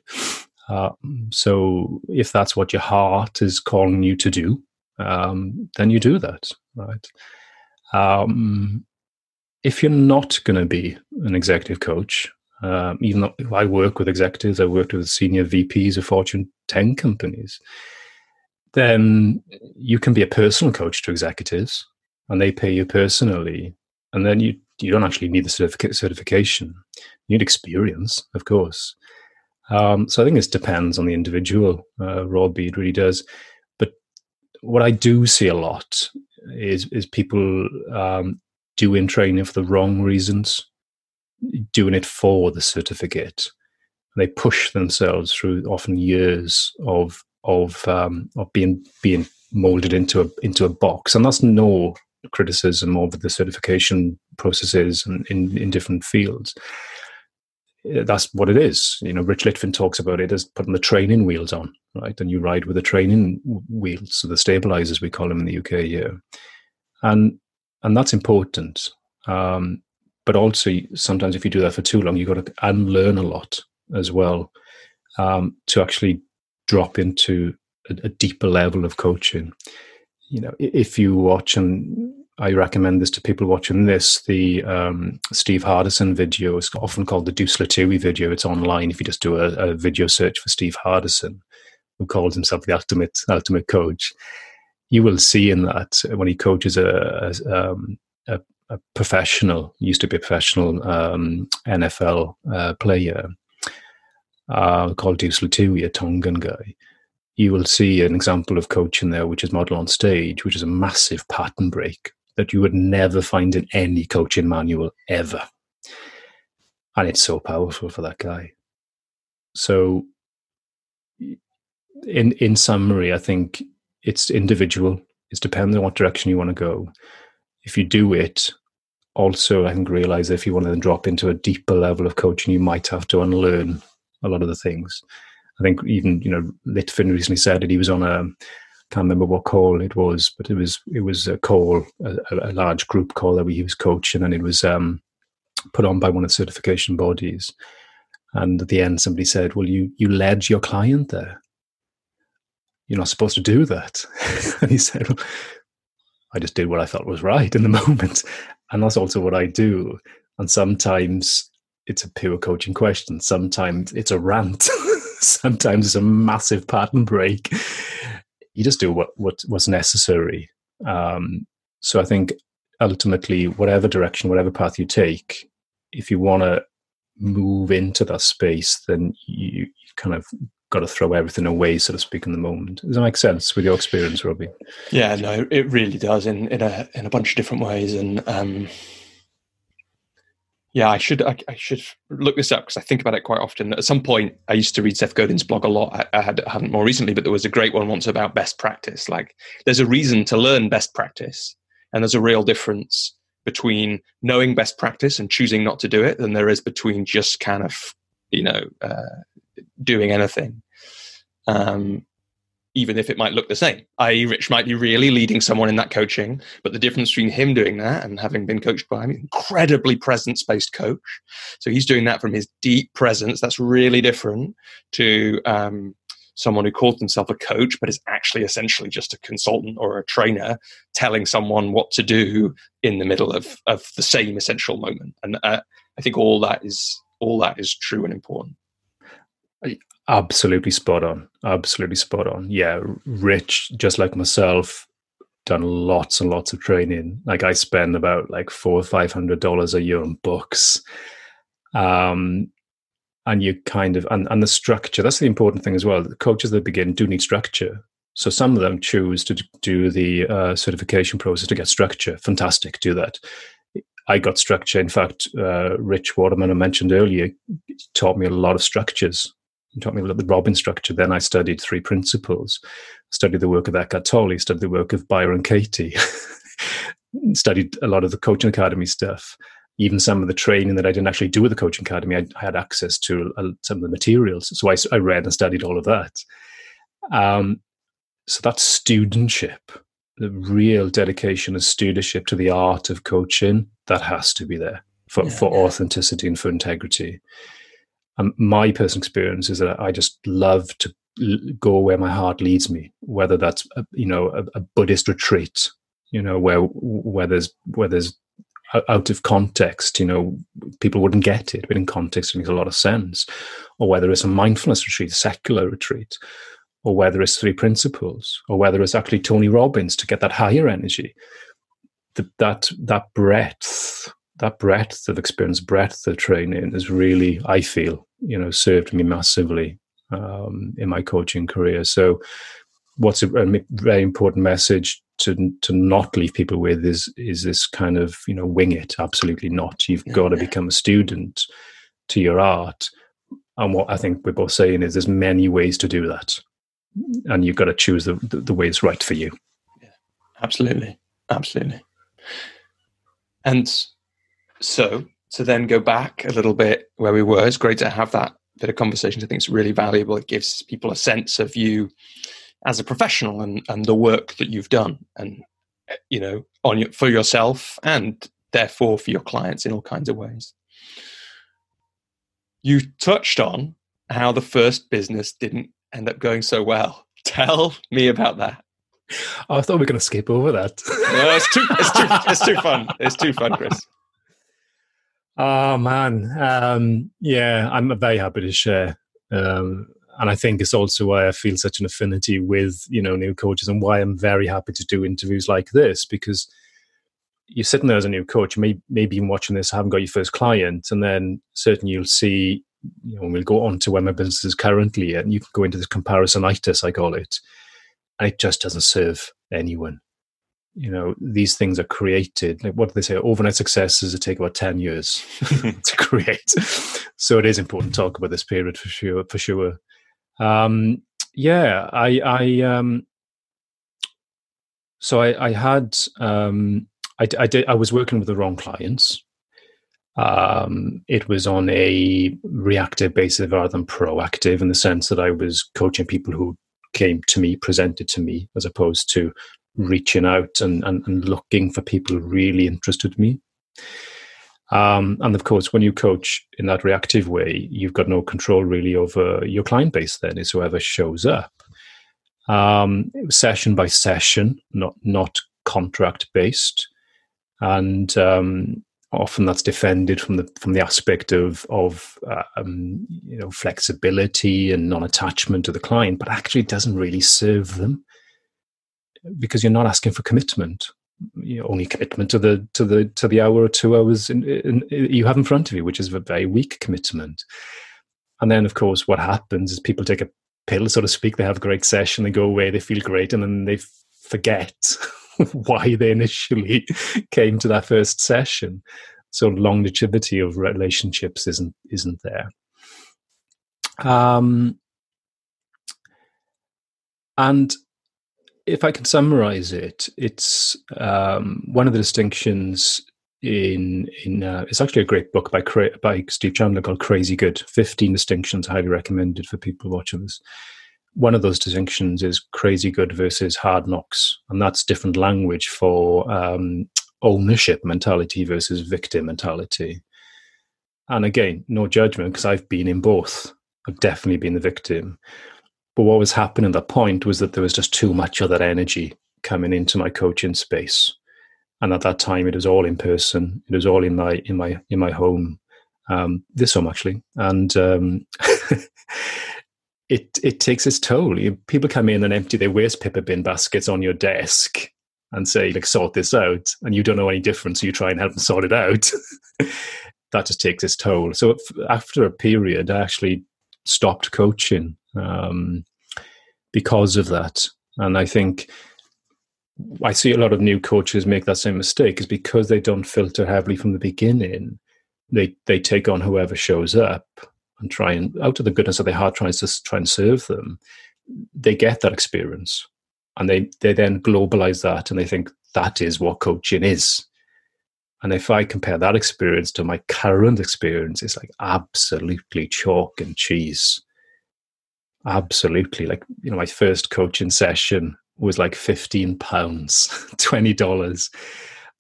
Uh, so if that's what your heart is calling you to do, um, then you do that, right? Um, if you're not going to be an executive coach, um, even though I work with executives, I worked with senior VPs of Fortune 10 companies, then you can be a personal coach to executives and they pay you personally. And then you, you don't actually need the certificate, certification. You need experience, of course. Um, so I think this depends on the individual, uh, Robbie, it really does. What I do see a lot is, is people um, doing training for the wrong reasons doing it for the certificate. They push themselves through often years of of um, of being being molded into a into a box, and that's no criticism of the certification processes in, in, in different fields. That's what it is. You know, Rich Litvin talks about it as putting the training wheels on, right? And you ride with the training wheels, so the stabilizers we call them in the UK here, and and that's important. Um, but also sometimes if you do that for too long, you've got to unlearn a lot as well um, to actually drop into a, a, deeper level of coaching. You know, if you watch, and I recommend this to people watching this, the um, Steve Hardison video is often called the Deuce Lutui video. It's online if you just do a, a video search for Steve Hardison, who calls himself the ultimate ultimate coach. You will see in that when he coaches a, a, um, a a professional, used to be a professional um, NFL uh, player uh, called Deuce Lutui, a Tongan guy. You will see an example of coaching there, which is model on stage, which is a massive pattern break that you would never find in any coaching manual ever. And it's so powerful for that guy. So, in in summary, I think it's individual. It's dependent on what direction you want to go. If you do it also I think realize if you want to then drop into a deeper level of coaching, you might have to unlearn a lot of the things. I think even you know Litvin recently said that he was on a can't remember what call it was, but it was it was a call, a, a large group call that he was coaching, and it was um, put on by one of the certification bodies. And at the end, somebody said, "Well, you you led your client there. You're not supposed to do that." and he said, well, "I just did what I thought was right in the moment." and that's also what I do. And sometimes it's a pure coaching question. Sometimes it's a rant. sometimes it's a massive pattern break. You just do what, what what's necessary. Um, so I think ultimately, whatever direction, whatever path you take, if you want to move into that space, then you, you kind of got to throw everything away, so to speak, in the moment. Does that make sense with your experience, Robbie? Yeah, no, it really does in in a in a bunch of different ways, and um, yeah, I should I, I should look this up because I think about it quite often. At some point, I used to read Seth Godin's blog a lot. I, I, had I haven't more recently, but there was a great one once about best practice. Like, there's a reason to learn best practice, and there's a real difference between knowing best practice and choosing not to do it than there is between just kind of you know uh, doing anything, um, even if it might look the same. I.e., Rich might be really leading someone in that coaching, but the difference between him doing that and having been coached by an incredibly presence based coach, so he's doing that from his deep presence. That's really different to um, someone who calls himself a coach but is actually essentially just a consultant or a trainer telling someone what to do in the middle of, of the same essential moment and uh, i think all that is all that is true and important Absolutely spot on. Absolutely spot on. Yeah, Rich, just like myself, done lots and lots of training. Like I spend about like four or five hundred dollars a year on books. Um, and you kind of and, and the structure, that's the important thing as well. The coaches that begin do need structure. So some of them choose to do the uh, certification process to get structure. Fantastic, do that. I got structure. In fact, uh, Rich Waterman, I mentioned earlier, taught me a lot of structures he taught me a little bit Robin structure. Then I studied three principles, studied the work of Eckhart Tolle, studied the work of Byron Katie, studied a lot of the coaching academy stuff. even some of the training that I didn't actually do with the coaching academy, I, I had access to uh, some of the materials. So I, I, read and studied all of that. Um, so that studentship, the real dedication and studentship to the art of coaching, that has to be there for, yeah, for yeah. authenticity and for integrity. And my personal experience is that I just love to go where my heart leads me, whether that's a, you know a, a Buddhist retreat, you know where where there's where there's out of context, you know, people wouldn't get it. But in context, it makes a lot of sense. Or whether it's a mindfulness retreat, a secular retreat, or whether it's three principles, or whether it's actually Tony Robbins to get that higher energy. The, that that breadth, that breadth of experience, breadth of training is really, I feel, you know, served me massively um, in my coaching career. So, what's a, a very important message to to not leave people with is is this kind of you know wing it. Absolutely not. You've got to become a student to your art. And what i think we're both saying is there's many ways to do that. And you've got to choose the the, the way that's right for you. Yeah, absolutely. Absolutely. And so to then go back a little bit where we were it's great to have that bit of conversation. I think it's really valuable. It gives people a sense of you as a professional and, and the work that you've done and you know on your, for yourself and therefore for your clients in all kinds of ways. You touched on how the first business didn't end up going so well. Tell me about that. Oh, i thought we were going to skip over that. No, it's too, it's too it's too fun. It's too fun chris oh man um, yeah i'm very happy to share um, and I think it's also why I feel such an affinity with you know new coaches and why I'm very happy to do interviews like this because you're sitting there as a new coach, maybe maybe even watching this, haven't got your first client, and then certainly you'll see. You know, we'll go on to where my business is currently, and you can go into this comparisonitis, I call it, and it just doesn't serve anyone. You know, these things are created. Like what do they say? Overnight successes it take about ten years to create. So it is important to talk about this period for sure. For sure. Um, yeah, I, I um, so I, I had, um, I, I did, I was working with the wrong clients. Um, it was on a reactive basis rather than proactive in the sense that I was coaching people who came to me, presented to me, as opposed to reaching out and, and, and looking for people who really interested me. Um, and of course, when you coach in that reactive way, you've got no control really over your client base. Then is whoever shows up, um, session by session, not not contract based, and um, often that's defended from the from the aspect of of uh, um, you know flexibility and non attachment to the client, but actually doesn't really serve them because you're not asking for commitment only commitment to the to the to the hour or two hours in, in, in, you have in front of you, which is a very weak commitment. And then, of course, what happens is people take a pill, so to speak. They have a great session, they go away, they feel great, and then they forget why they initially came to that first session. So longevity of relationships isn't isn't there. Um, and if I can summarize it, it's um, one of the distinctions in in uh, it's actually a great book by by Steve Chandler called Crazy Good. Fifteen distinctions, highly recommended for people watching this. One of those distinctions is crazy good versus hard knocks, and that's different language for um, ownership mentality versus victim mentality. And again, no judgment because I've been in both. I've definitely been the victim. But what was happening that point was that there was just too much of that energy coming into my coaching space. And at that time, it was all in person. It was all in my in my in my home, um, this home actually, and um, it it takes its toll. People come in and empty their waste paper bin baskets on your desk and say, like, sort this out, and you don't know any difference. So you try and help them sort it out. that just takes its toll. So after a period, I actually stopped coaching um, because of that. And I think I see a lot of new coaches make that same mistake is because they don't filter heavily from the beginning. They they take on whoever shows up and try and out of the goodness of their heart tries to try and serve them. They get that experience and they they then globalize that and they think that is what coaching is. And if I compare that experience to my current experience, it's like absolutely chalk and cheese. Absolutely. Like, you know, my first coaching session was like 15 pounds, $20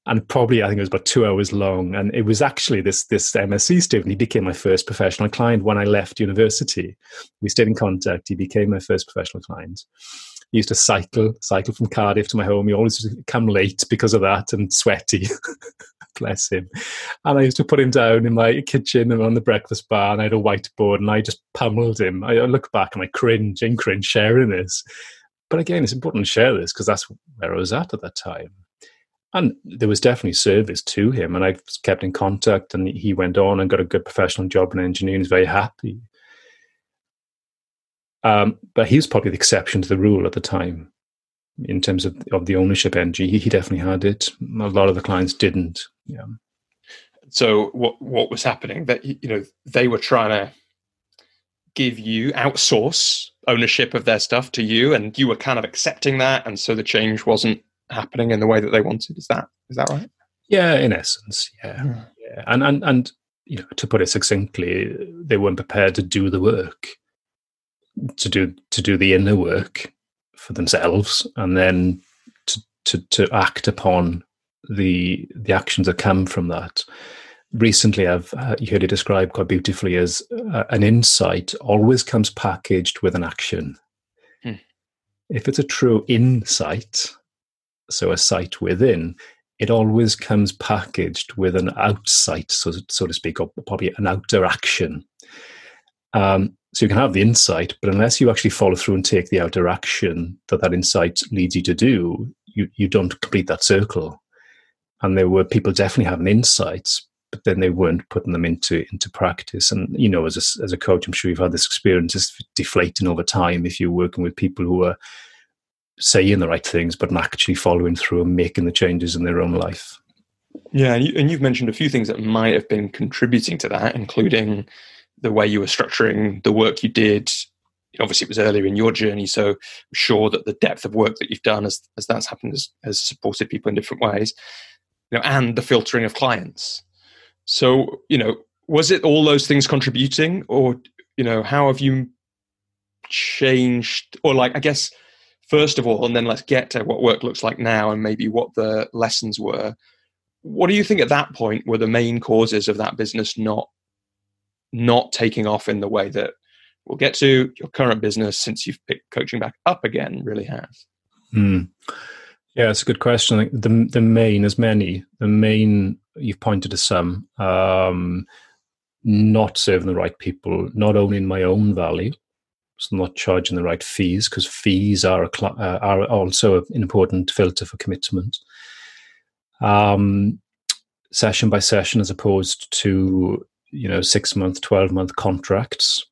and probably I think it was about two hours long. And it was actually this this MSc student. He became my first professional client when I left university. We stayed in contact. He became my first professional client. He used to cycle cycle from Cardiff to my home. He always come late because of that and sweaty. Bless him. And I used to put him down in my kitchen and on the breakfast bar, and I had a whiteboard, and I just pummeled him. I look back and I cringe and cringe sharing this. But again, it's important to share this because that's where I was at at that time and there was definitely service to him and i kept in contact and he went on and got a good professional job in engineering he's very happy um, but he was probably the exception to the rule at the time in terms of, of the ownership energy he, he definitely had it a lot of the clients didn't yeah so what what was happening that you know they were trying to give you outsource ownership of their stuff to you and you were kind of accepting that and so the change wasn't happening in the way that they wanted. Is that is that right? Yeah, in essence, yeah, yeah. yeah. And and and you know, to put it succinctly, they weren't prepared to do the work, to do to do the inner work for themselves, and then to to to act upon the the actions that come from that. Recently, I've uh, you heard it described quite beautifully as uh, an insight always comes packaged with an action. Hmm. If it's a true insight, so a sight within, it always comes packaged with an outsight, so, so to speak, or probably an outer action. Um, so you can have the insight, but unless you actually follow through and take the outer action that that insight leads you to do, you, you don't complete that circle. And there were people definitely having insights, but then they weren't putting them into into practice. And you know, as a, as a coach, I'm sure you've had this experience. It's deflating over time if you're working with people who are saying the right things, but not actually following through and making the changes in their own life. Yeah, and, you, have mentioned a few things that might have been contributing to that, including the way you were structuring the work you did. Obviously, it was earlier in your journey, so I'm sure that the depth of work that you've done as, as that's happened has, has supported people in different ways. You know, and the filtering of clients. So, you know, was it all those things contributing, or you know, how have you changed, or like, I guess first of all, and then let's get to what work looks like now and maybe what the lessons were. What do you think at that point were the main causes of that business not not taking off in the way that we'll get to your current business since you've picked coaching back up again really has? Hmm. Yeah, it's a good question. The the main, as many, the main you've pointed to some, um, not serving the right people, not only in my own value, so not charging the right fees because fees are cl- uh, are also an important filter for commitment. Um, session by session, as opposed to you know six month, twelve month contracts,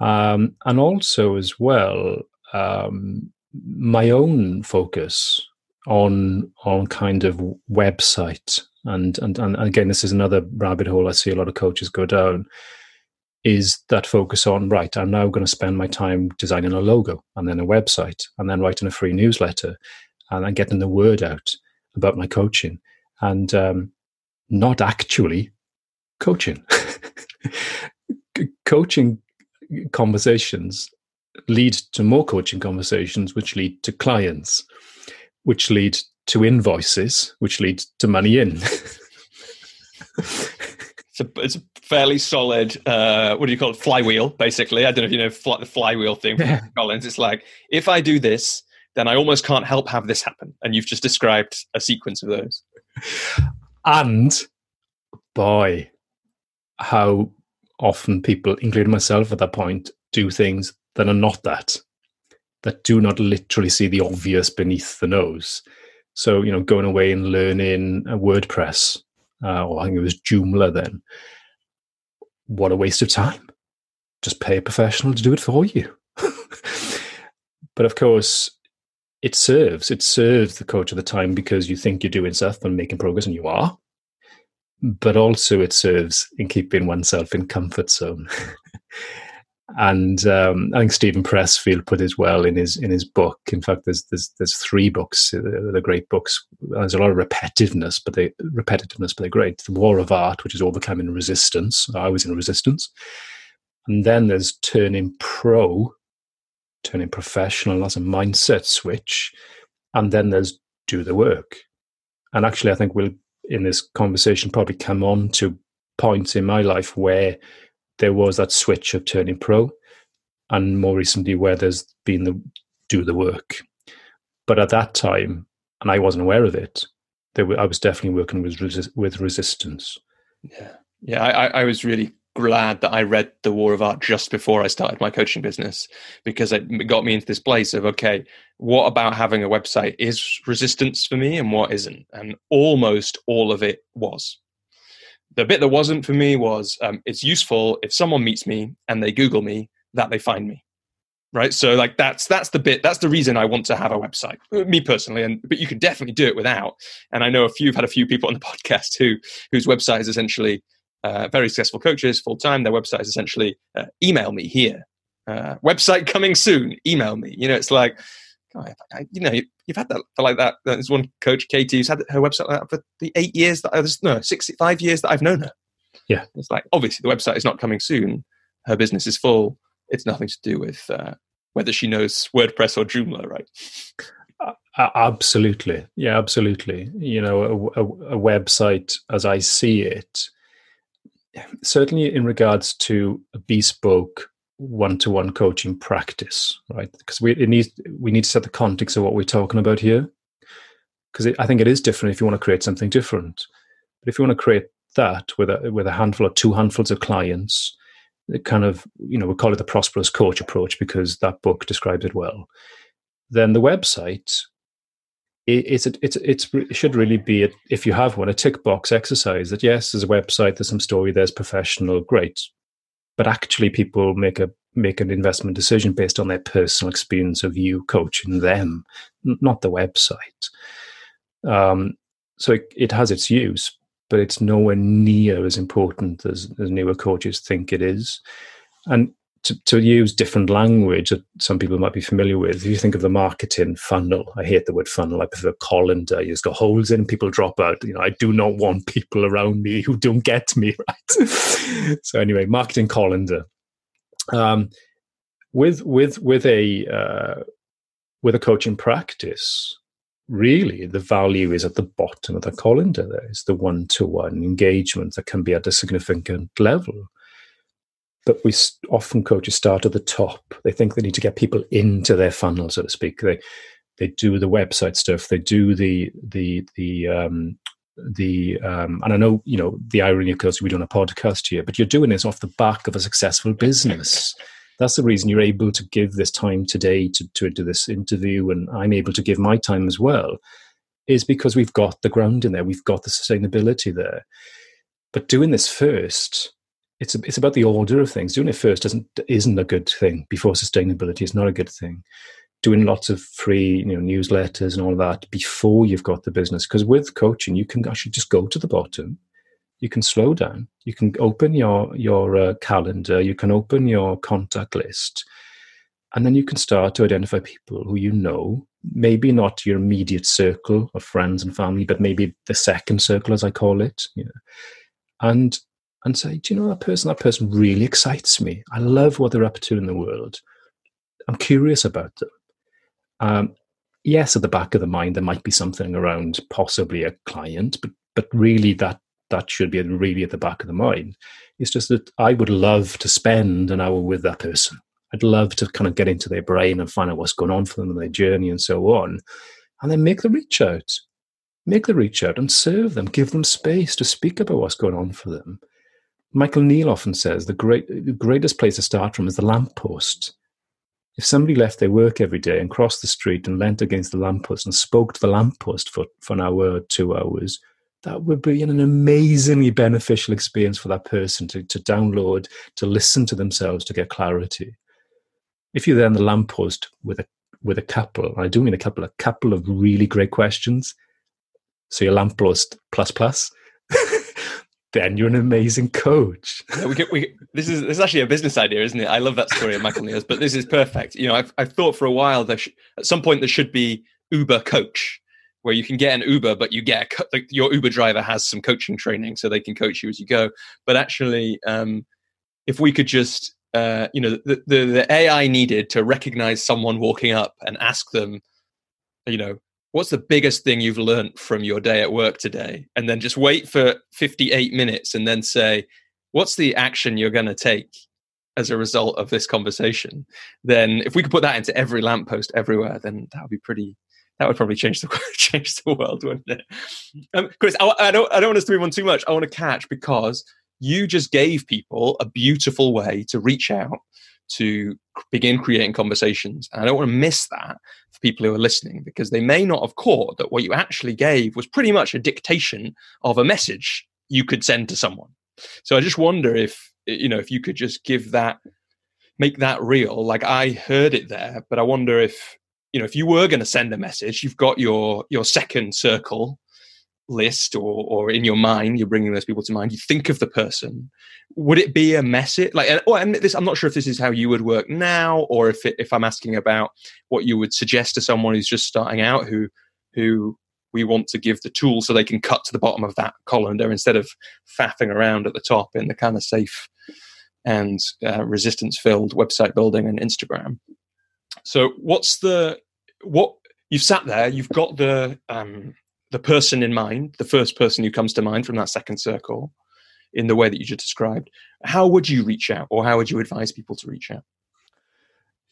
um, and also as well um, my own focus on on kind of website and, and and again this is another rabbit hole I see a lot of coaches go down is that focus on right i'm now going to spend my time designing a logo and then a website and then writing a free newsletter and then getting the word out about my coaching. And um, not actually coaching. Coaching conversations lead to more coaching conversations which lead to clients which lead to invoices which lead to money in. It's a, it's a fairly solid uh, what do you call it? Flywheel basically. I don't know if you know fly, the flywheel thing from yeah. collins. It's like if i do this then i almost can't help have this happen. And you've just described a sequence of those. And boy how often people including myself at that point do things that are not that that do not literally see the obvious beneath the nose so you know going away and learning wordpress uh, or i think it was joomla then what a waste of time. Just pay a professional to do it for you. but of course, it serves. It serves the coach at the time because you think you're doing stuff and making progress, and you are. But also, it serves in keeping oneself in comfort zone. and um, I think Steven Pressfield put it well in his in his book. In fact, there's there's there's three books, uh, the great books. There's a lot of repetitiveness, but they repetitiveness, but they're great. The War of Art, which is overcoming resistance. I was in resistance, and then there's turning pro, turning professional. That's a mindset switch, and then there's do the work. And actually, I think we'll in this conversation probably come on to points in my life where there was that switch of turning pro, and more recently where there's been the do the work. But at that time, and I wasn't aware of it, were, I was definitely working with resi- with resistance. Yeah, yeah. I, I was really glad that I read The War of Art just before I started my coaching business because it got me into this place of okay, what about having a website is resistance for me and what isn't? And almost all of it was the bit that wasn't for me was um, it's useful if someone meets me and they Google me that they find me, right? So like that's that's the bit that's the reason I want to have a website, me personally. And but you can definitely do it without. And I know a few have had a few people on the podcast who whose website is essentially uh, very successful coaches full time. Their website is essentially uh, email me here, uh, website coming soon. Email me. You know, it's like God, I, you know, you've had that for like that. There's one coach, Katie, who's had her website like for the eight years that I was, no, 65 years that I've known her. Yeah. It's like, obviously, the website is not coming soon. Her business is full. It's nothing to do with uh, whether she knows WordPress or Joomla, right? Uh, absolutely. Yeah, absolutely. You know, a, a, a website, as I see it, certainly in regards to a bespoke one-to-one coaching practice, right? Because we needs we need to set the context of what we're talking about here. Because I think it is different if you want to create something different, but if you want to create that with a with a handful or two handfuls of clients, kind of you know we call it the prosperous coach approach because that book describes it well. Then the website it, it's a, it's it's it should really be a, if you have one a tick box exercise that yes there's a website there's some story there's professional great but actually people make a make an investment decision based on their personal experience of you coaching them, not the website. Um, so it, it, has its use, but it's nowhere near as important as, as newer coaches think it is. And to, to use different language that some people might be familiar with. If you think of the marketing funnel, I hate the word funnel. I prefer colander. You just got holes in, people drop out. You know, I do not want people around me who don't get me right. so anyway, marketing colander. Um, with with with a uh, with a coaching practice, really the value is at the bottom of the colander. There is the one to one engagement that can be at a significant level but we often coaches start at the top. They think they need to get people into their funnel, so to speak. They they do the website stuff. They do the the the um, the um, and I know you know the irony of course we're doing a podcast here, but you're doing this off the back of a successful business. That's the reason you're able to give this time today to, to do this interview, and I'm able to give my time as well, is because we've got the ground in there, we've got the sustainability there. But doing this first it's it's about the order of things. Doing it first doesn't isn't a good thing. Before sustainability is not a good thing. Doing lots of free you know newsletters and all of that before you've got the business. Because with coaching, you can actually just go to the bottom. You can slow down. You can open your your uh, calendar. You can open your contact list, and then you can start to identify people who you know. Maybe not your immediate circle of friends and family, but maybe the second circle, as I call it. You know, and and say, do you know that person? That person really excites me. I love what they're up to in the world. I'm curious about them. Um, yes, at the back of the mind, there might be something around possibly a client, but but really that that should be really at the back of the mind. It's just that I would love to spend an hour with that person. I'd love to kind of get into their brain and find out what's going on for them and their journey and so on, and then make the reach out, make the reach out and serve them, give them space to speak about what's going on for them Michael Neill often says the, great, the greatest place to start from is the lamppost. If somebody left their work every day and crossed the street and leant against the lamppost and spoke to the lamppost for, for an hour or two hours, that would be an amazingly beneficial experience for that person to, to download, to listen to themselves, to get clarity. If you're then the lamppost with a with a couple, I do mean a couple, a couple of really great questions. So your lamppost plus plus then you're an amazing coach. yeah, we, we, this is this is actually a business idea, isn't it? I love that story of Michael Neill's, but this is perfect. You know, I've I've thought for a while that sh- at some point there should be Uber coach, where you can get an Uber, but you get a, like, your Uber driver has some coaching training, so they can coach you as you go. But actually, um, if we could just uh, you know the, the the AI needed to recognize someone walking up and ask them, you know, what's the biggest thing you've learned from your day at work today? And then just wait for 58 minutes and then say what's the action you're going to take as a result of this conversation? Then if we could put that into every lamppost everywhere then that would be pretty that would probably change the change the world wouldn't it? Um, chris I, I, don't i don't want us to move on too much. I want to catch because you just gave people a beautiful way to reach out to begin creating conversations. And I don't want to miss that for people who are listening because they may not have caught that what you actually gave was pretty much a dictation of a message you could send to someone. So I just wonder if you know if you could just give that make that real like I heard it there but I wonder if you know if you were going to send a message you've got your your second circle list or or in your mind you're bringing those people to mind you think of the person would it be a message like oh and this i'm not sure if this is how you would work now or if it, if i'm asking about what you would suggest to someone who's just starting out who who we want to give the tools so they can cut to the bottom of that colander instead of faffing around at the top in the kind of safe and uh, resistance filled website building and instagram. So what's the what you've sat there you've got the um the person in mind, the first person who comes to mind from that second circle, in the way that you just described, how would you reach out, or how would you advise people to reach out?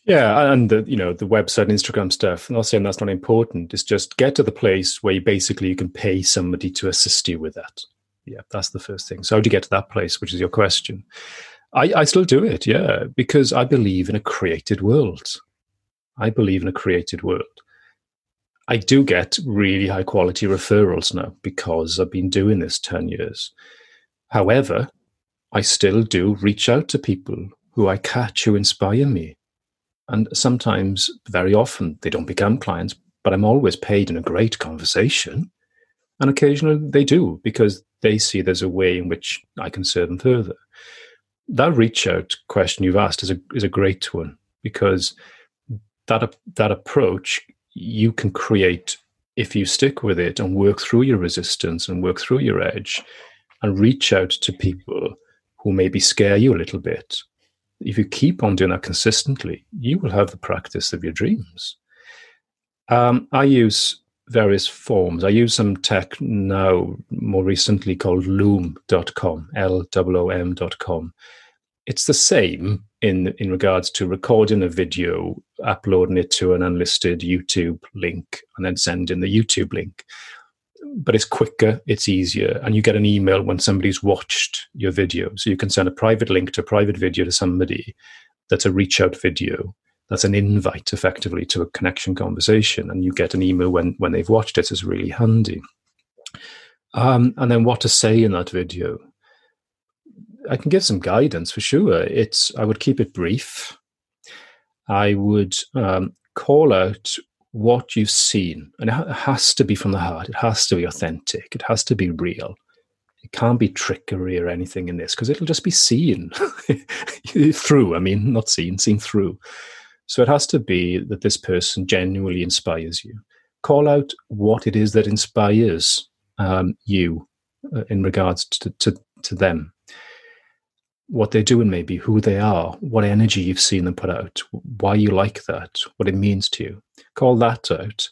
Yeah, and the you know the website, Instagram stuff. I'm not saying that's not important. It's just get to the place where you basically you can pay somebody to assist you with that. Yeah, that's the first thing. So how do you get to that place, which is your question? I, I still do it, yeah, because I believe in a created world. I believe in a created world. I do get really high quality referrals now because I've been doing this 10 years. However, I still do reach out to people who I catch who inspire me. And sometimes, very often, they don't become clients, but I'm always paid in a great conversation. And occasionally they do because they see there's a way in which I can serve them further. That reach out question you've asked is a, is a great one because that, that approach you can create if you stick with it and work through your resistance and work through your edge and reach out to people who maybe scare you a little bit. If you keep on doing that consistently, you will have the practice of your dreams. Um, I use various forms. I use some tech now, more recently called loom.com, L O O M.com. It's the same, in in regards to recording a video, uploading it to an unlisted YouTube link, and then sending the YouTube link. But it's quicker, it's easier, and you get an email when somebody's watched your video. So you can send a private link to a private video to somebody that's a reach out video. That's an invite effectively to a connection conversation, and you get an email when when they've watched it. It's really handy. Um, and then what to say in that video I can give some guidance for sure. It's I would keep it brief. I would um, call out what you've seen, and it has to be from the heart. It has to be authentic. It has to be real. It can't be trickery or anything in this because it'll just be seen through. I mean, not seen, seen through. So it has to be that this person genuinely inspires you. Call out what it is that inspires um, you uh, in regards to, to, to them what they're doing, maybe who they are, what energy you've seen them put out, why you like that, what it means to you. Call that out.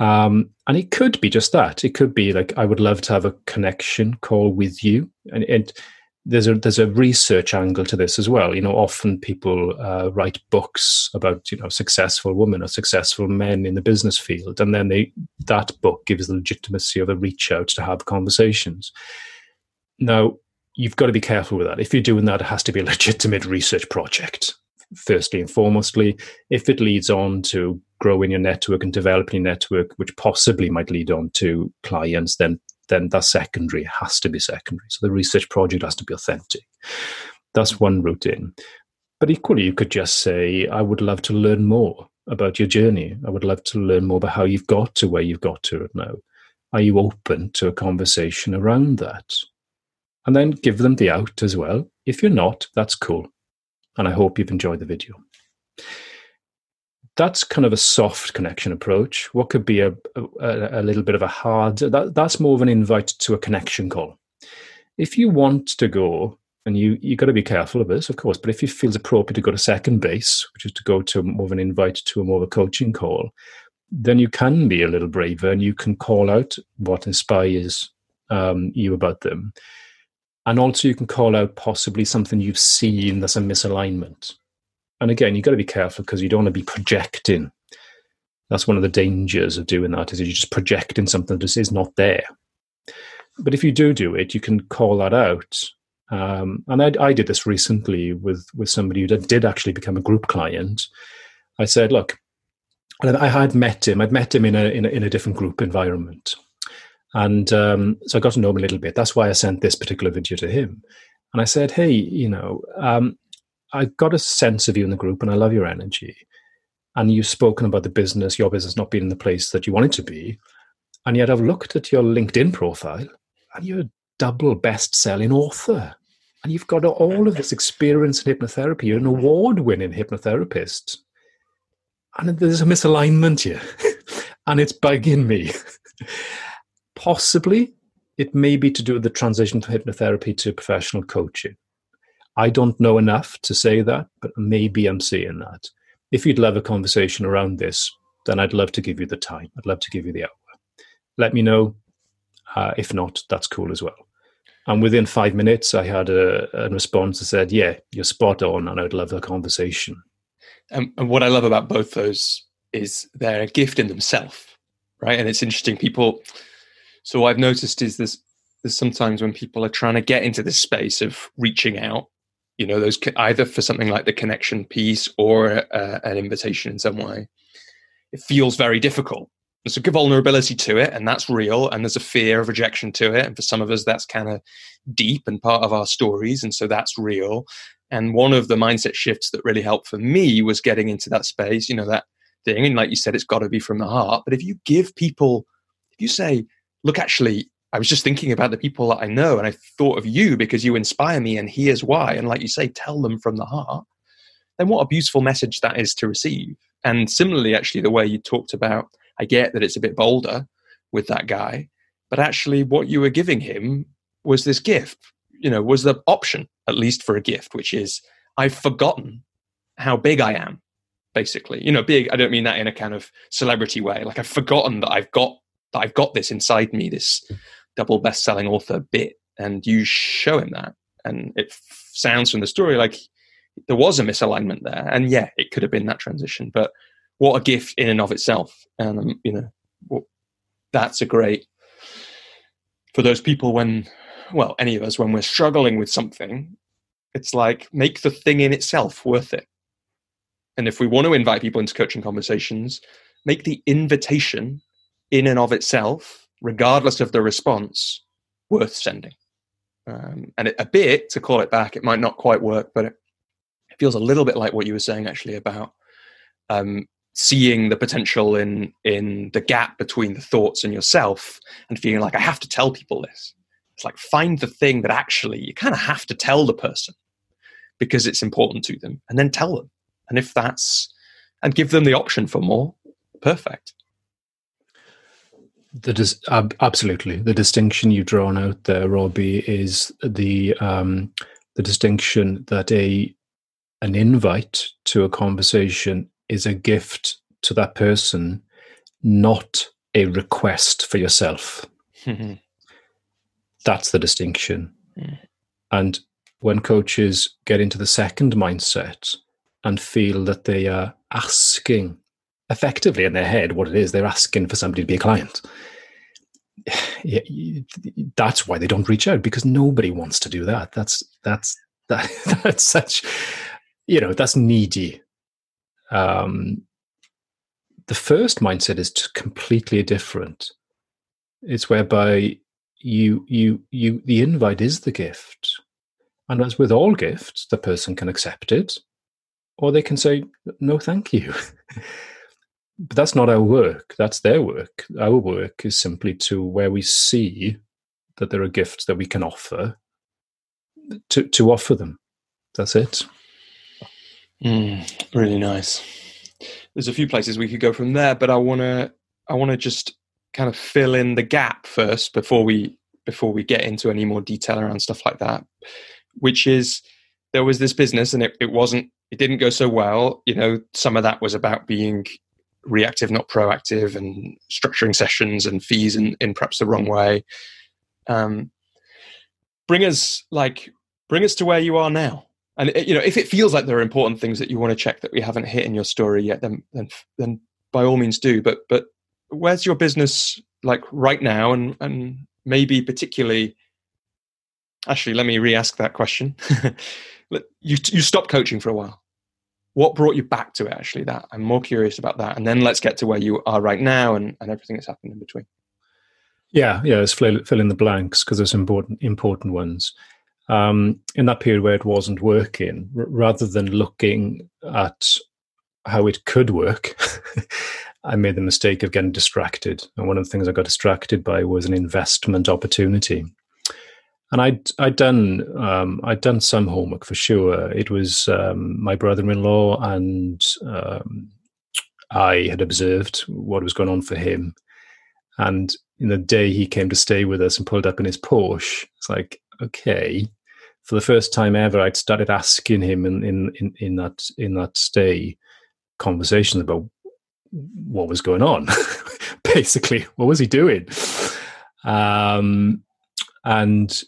Um, and it could be just that. It could be like I would love to have a connection call with you, and, and there's a there's a research angle to this as well. You know, often people uh, write books about you know successful women or successful men in the business field, and then they that book gives the legitimacy of a reach out to have conversations. Now, you've got to be careful with that. If you're doing that, it has to be a legitimate research project, firstly and foremostly. If it leads on to growing your network and developing your network, which possibly might lead on to clients, then then that's secondary. Has to be secondary. So the research project has to be authentic. That's one route in. But equally, you could just say, I would love to learn more about your journey. I would love to learn more about how you've got to where you've got to now. Are you open to a conversation around that? And then give them the out as well. If you're not, that's cool. And I hope you've enjoyed the video. That's kind of a soft connection approach. What could be a, a, a little bit of a hard, that, that's more of an invite to a connection call. If you want to go, and you you got to be careful of this, of course, but if it feels appropriate to go to second base, which is to go to more of an invite to a more of a coaching call, then you can be a little braver and you can call out what inspires um, you about them. And also, you can call out possibly something you've seen that's a misalignment. And again, you've got to be careful because you don't want to be projecting. That's one of the dangers of doing that is you're just projecting something that just is not there. But if you do do it, you can call that out. Um, and I, I, did this recently with with somebody who did, did actually become a group client. I said, "Look, I had met him. I'd met him in a in a, in a different group environment, and um, so I got to know him a little bit. That's why I sent this particular video to him. And I said, hey, you know, um, I got a sense of you in the group and I love your energy. And you've spoken about the business, your business not being in the place that you want it to be. And yet I've looked at your LinkedIn profile and you're a double best selling author. And you've got all of this experience in hypnotherapy. You're an award winning hypnotherapist. And there's a misalignment here. and it's bugging me. Possibly it may be to do with the transition from hypnotherapy to professional coaching. I don't know enough to say that, but maybe I'm seeing that. If you'd love a conversation around this, then I'd love to give you the time. I'd love to give you the hour. Let me know. Uh, if not, that's cool as well. And within five minutes, I had a, a response that said, Yeah, you're spot on, and I'd love a conversation. and what I love about both those is they're a gift in themselves, right? And it's interesting. People so what I've noticed is there's there's sometimes when people are trying to get into this space of reaching out, you know, those either for something like the connection piece or uh, an invitation in some way, it feels very difficult. There's a vulnerability to it, and that's real. And there's a fear of rejection to it, and for some of us, that's kind of deep and part of our stories, and so that's real. And one of the mindset shifts that really helped for me was getting into that space, you know, that thing. And like you said, it's got to be from the heart. But if you give people, if you say, look, actually, I was just thinking about the people that I know and I thought of you because you inspire me and here's why. And like you say, tell them from the heart. Then what a beautiful message that is to receive. And similarly, actually, the way you talked about, I get that it's a bit bolder with that guy, but actually, what you were giving him was this gift, you know, was the option, at least for a gift, which is I've forgotten how big I am, basically. You know, big, I don't mean that in a kind of celebrity way. Like I've forgotten that I've got that I've got this inside me, this double best-selling author bit, and you show him that, and it f- sounds from the story like there was a misalignment there, and yeah, it could have been that transition, but what a gift in and of itself, and um, you know, well, that's a great for those people when, well, any of us when we're struggling with something, it's like make the thing in itself worth it. And if we want to invite people into coaching conversations, make the invitation in and of itself, regardless of the response, worth sending. Um, and it, a bit to call it back, it might not quite work, but it, it feels a little bit like what you were saying actually about um, seeing the potential in in the gap between the thoughts and yourself, and feeling like I have to tell people this. It's like find the thing that actually you kind of have to tell the person because it's important to them, and then tell them. And if that's and give them the option for more, perfect. The dis- ab- absolutely the distinction you've drawn out there, Robbie, is the um, the distinction that a an invite to a conversation is a gift to that person, not a request for yourself. That's the distinction. Mm. And when coaches get into the second mindset and feel that they are asking effectively in their head what it is they're asking for somebody to be a client. That's why they don't reach out because nobody wants to do that. That's that's that, that's such you know that's needy. Um the first mindset is completely different. It's whereby you you you the invite is the gift. And as with all gifts the person can accept it or they can say no thank you but that's not our work that's their work our work is simply to where we see that there are gifts that we can offer to to offer them. That's it. Mm, really nice. There's a few places we could go from there, but I want to I want to just kind of fill in the gap first before we before we get into any more detail around stuff like that, which is there was this business and it, it wasn't it didn't go so well. You know, some of that was about being reactive, not proactive, and structuring sessions and fees in, in perhaps the wrong way. Um, bring us like bring us to where you are now. And you know, if it feels like there are important things that you want to check that we haven't hit in your story yet, then then then by all means do. But but where's your business like right now, and and maybe particularly. Actually, let me re-ask that question. you you stopped coaching for a while. What brought you back to it? Actually, that I'm more curious about that, and then let's get to where you are right now and, and everything that's happened in between. Yeah, yeah. Let's fill, fill in the blanks because there's important important ones. Um, in that period where it wasn't working, r- rather than looking at how it could work, I made the mistake of getting distracted. And one of the things I got distracted by was an investment opportunity. And I'd I'd done um, I'd done some homework for sure. It was um, my brother-in-law and um, I had observed what was going on for him. And in the day he came to stay with us and pulled up in his Porsche, it's like okay. For the first time ever, I'd started asking him in in in, in that in that stay conversations about what was going on. Basically, what was he doing? Um, and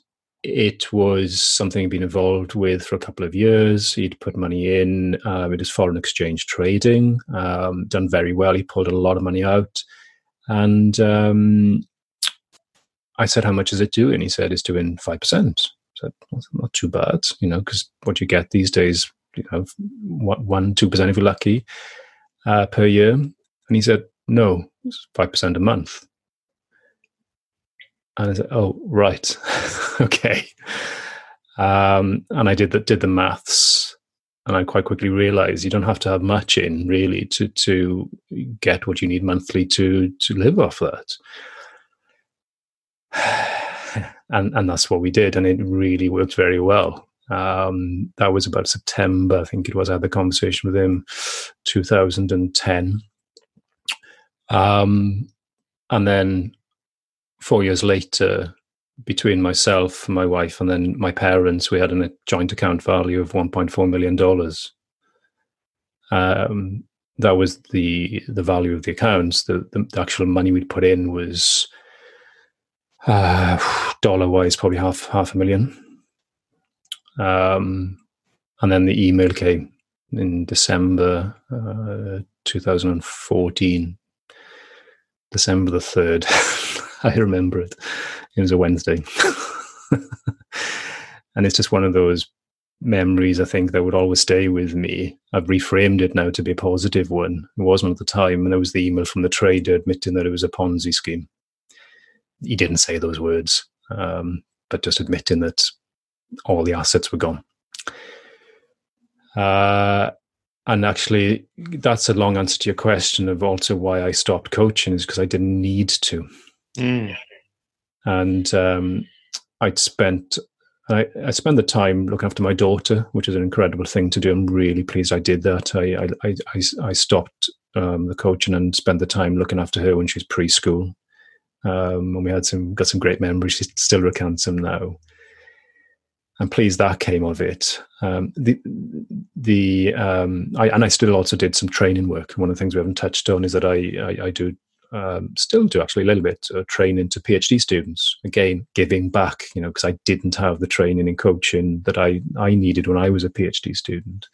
it was something he'd been involved with for a couple of years. He'd put money in uh, with his foreign exchange trading, um, done very well. He pulled a lot of money out. And um, I said, How much is it doing? He said, It's doing 5%. I said, Not too bad, you know, because what you get these days, you know, 1%, 2% if you're lucky uh, per year. And he said, No, it's 5% a month. And I said, "Oh, right, okay." Um, and I did the, did the maths, and I quite quickly realized you don't have to have much in really to to get what you need monthly to to live off that. and and that's what we did, and it really worked very well. Um, that was about September, I think it was. I had the conversation with him, 2010. Um, and then four years later, between myself, my wife, and then my parents, we had a joint account value of 1.4 million dollars. Um, that was the the value of the accounts. The, the, the actual money we'd put in was uh, dollar wise, probably half half a million. Um, and then the email came in December uh, 2014, December the 3rd. I remember it. It was a Wednesday. and it's just one of those memories I think that would always stay with me. I've reframed it now to be a positive one. It wasn't at the time, and there was the email from the trader admitting that it was a Ponzi scheme. He didn't say those words, um, but just admitting that all the assets were gone. Uh, and actually, that's a long answer to your question of also why I stopped coaching is because I didn't need to. Mm. And um, I'd spent I, I spent the time looking after my daughter, which is an incredible thing to do. I'm really pleased I did that. I I I, I stopped um, the coaching and spent the time looking after her when she was preschool. Um, and we had some got some great memories. She still recants them now. I'm pleased that came of it. Um, the the um, I, and I still also did some training work. One of the things we haven't touched on is that I I, I do um, still do actually a little bit uh, training to PhD students. Again, giving back, you know, because I didn't have the training and coaching that I I needed when I was a PhD student.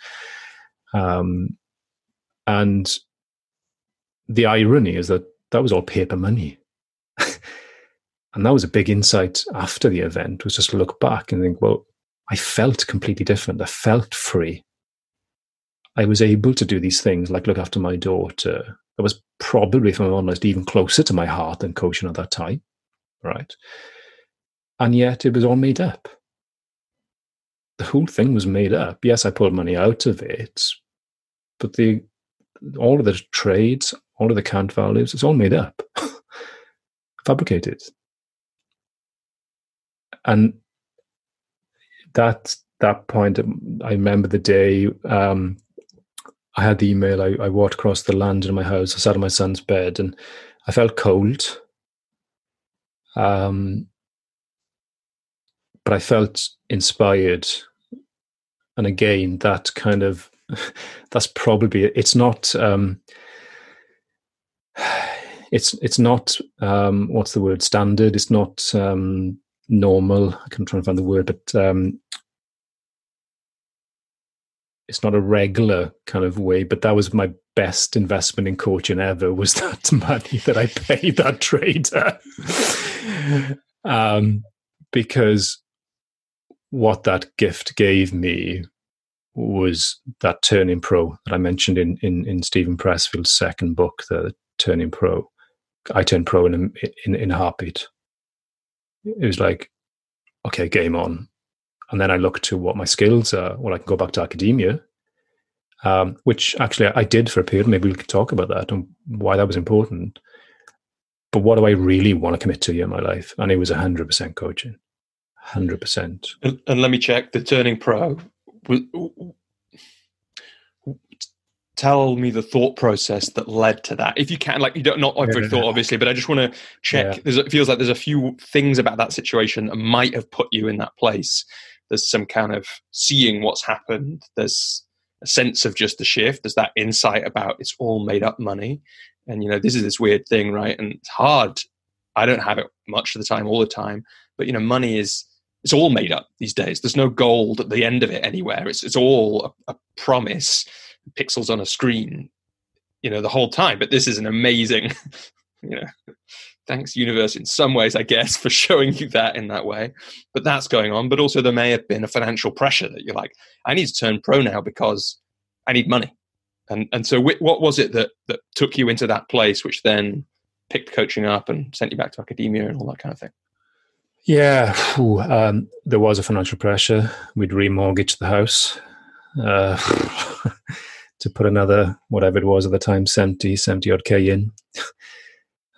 Um, and the irony is that that was all paper money. and that was a big insight after the event was just to look back and think, well, I felt completely different. I felt free. I was able to do these things like look after my daughter, that was probably, if I'm honest, even closer to my heart than coaching at that time, right? And yet it was all made up. The whole thing was made up. Yes, I pulled money out of it, but the all of the trades, all of the count values, it's all made up, fabricated. And that that point, I remember the day um, I had the email. I, I walked across the land in my house. I sat on my son's bed, and I felt cold. Um, but I felt inspired. And again, that kind of that's probably it's not um, it's it's not um, what's the word standard. It's not um, normal. I can try and find the word, but um, it's not a regular kind of way. But that was my best investment in coaching ever. Was that money that I paid that trader? um, because what that gift gave me was that turning pro that I mentioned in in, in Steven Pressfield's second book, the Turning Pro. I turned pro in a, in, in a heartbeat. It was like, okay, game on. And then I look to what my skills are. Well, I can go back to academia, um, which actually I did for a period. Maybe we could talk about that and why that was important. But what do I really want to commit to in my life? And it was 100% coaching. 100%. And, and let me check the turning pro tell me the thought process that led to that if you can like you don't not every yeah. thought obviously but i just want to check yeah. there's it feels like there's a few things about that situation that might have put you in that place there's some kind of seeing what's happened. Mm-hmm. There's a sense of just the shift. There's that insight about it's all made up money. And you know this is this weird thing right? And it's hard. I don't have it much of the time all the time. But you know money is it's all made up these days. There's no gold at the end of it anywhere. It's it's all a, a, promise, pixels on a screen, you know, the whole time. But this is an amazing, you know, thanks universe in some ways, I guess, for showing you that in that way. But that's going on. But also there may have been a financial pressure that you're like, I need to turn pro now because I need money. And and so what was it that that took you into that place, which then picked coaching up and sent you back to academia and all that kind of thing? Yeah, um, there was a financial pressure. We'd remortgage the house uh, to put another, whatever it was at the time, 70, 70 odd K in.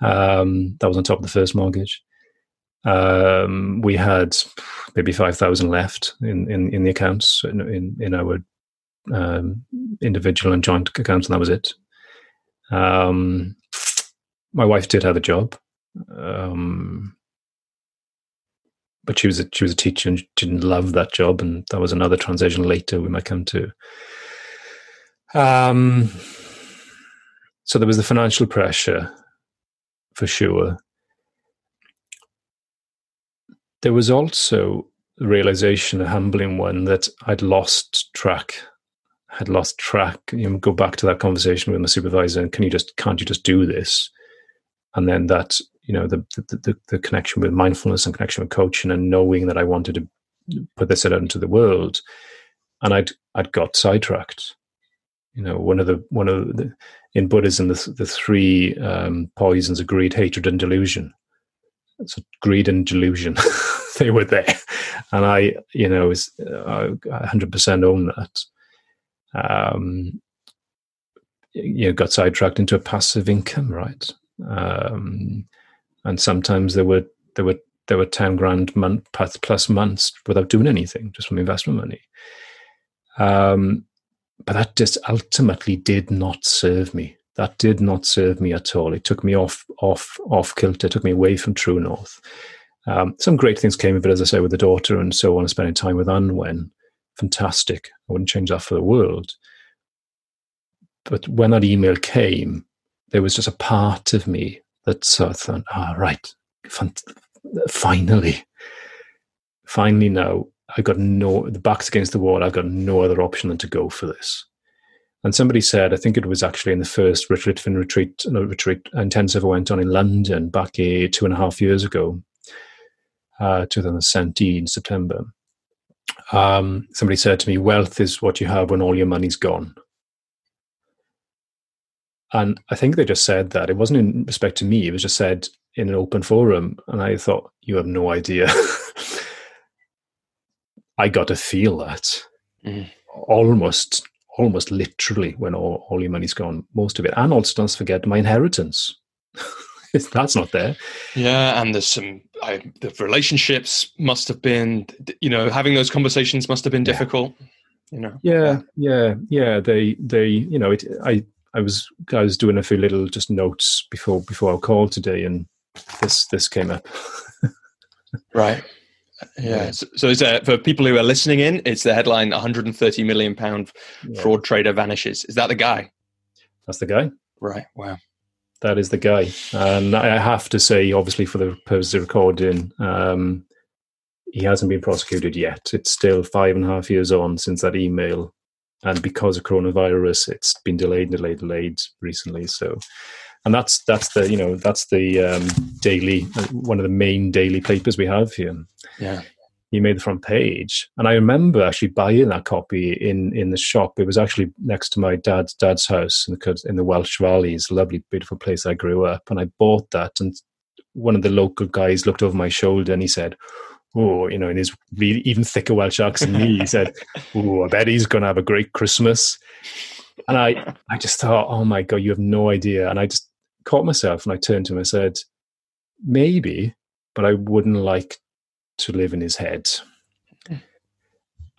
Um, that was on top of the first mortgage. Um, we had maybe 5,000 left in, in, in the accounts, in, in, in our um, individual and joint accounts, and that was it. Um, my wife did have a job. Um, but she was a, she was a teacher and didn't love that job, and that was another transition later we might come to. Um, so there was the financial pressure, for sure. There was also the realization, a humbling one, that I'd lost track. Had lost track. You know, go back to that conversation with my supervisor, and can you just can't you just do this? And then that you know the, the the, the connection with mindfulness and connection with coaching and knowing that I wanted to put this out into the world, and I'd I'd got sidetracked. You know, one of the one of the in Buddhism the the three um, poisons are greed, hatred, and delusion. So greed and delusion, they were there, and I, you know, was hundred percent own that. Um, you know, got sidetracked into a passive income, right? Um, and sometimes there were there were there were ten grand month plus months without doing anything, just from investment money. Um, but that just ultimately did not serve me. That did not serve me at all. It took me off off off kilter. It took me away from true north. Um, some great things came of it, as I say, with the daughter and so on, spending time with Anwen. Fantastic. I wouldn't change that for the world. But when that email came, there was just a part of me that so I thought, ah, right, finally, finally now I got no, the back's against the wall. I've got no other option than to go for this. And somebody said, I think it was actually in the first Richard Litvin retreat, no, retreat intensive I went on in London back a, two and a half years ago, uh, 2017, September. Um, somebody said to me, wealth is what you have when all your money's gone. And I think they just said that. It wasn't in respect to me, it was just said in an open forum. And I thought, you have no idea. I got to feel that mm. almost, almost literally when all, all your money's gone, most of it. And also, don't forget my inheritance. that's not there. Yeah, and there's some I, the relationships must have been, you know, having those conversations must have been difficult. Yeah. You know. Yeah, yeah, yeah. They, they, you know, it. I, I was, I was doing a few little just notes before before our call today, and this this came up. right. Yeah. So, so for people who are listening in, it's the headline: 130 million pound yeah. fraud trader vanishes. Is that the guy? That's the guy. Right. Wow. That is the guy, and I have to say, obviously, for the purpose of recording, um, he hasn't been prosecuted yet. It's still five and a half years on since that email, and because of coronavirus, it's been delayed, delayed, delayed recently. So, and that's that's the you know that's the um, daily one of the main daily papers we have here. Yeah, he made the front page. And I remember actually buying that copy in in the shop. It was actually next to my dad's dad's house in the in the Welsh Valleys, lovely, beautiful place I grew up. And I bought that, and one of the local guys looked over my shoulder and he said, "Oh, you know," in his really even thicker Welsh accent me, he said, "Oh, I bet he's going to have a great Christmas." And I, I just thought, "Oh my god, you have no idea!" And I just caught myself and I turned to him and said, "Maybe." But I wouldn't like to live in his head.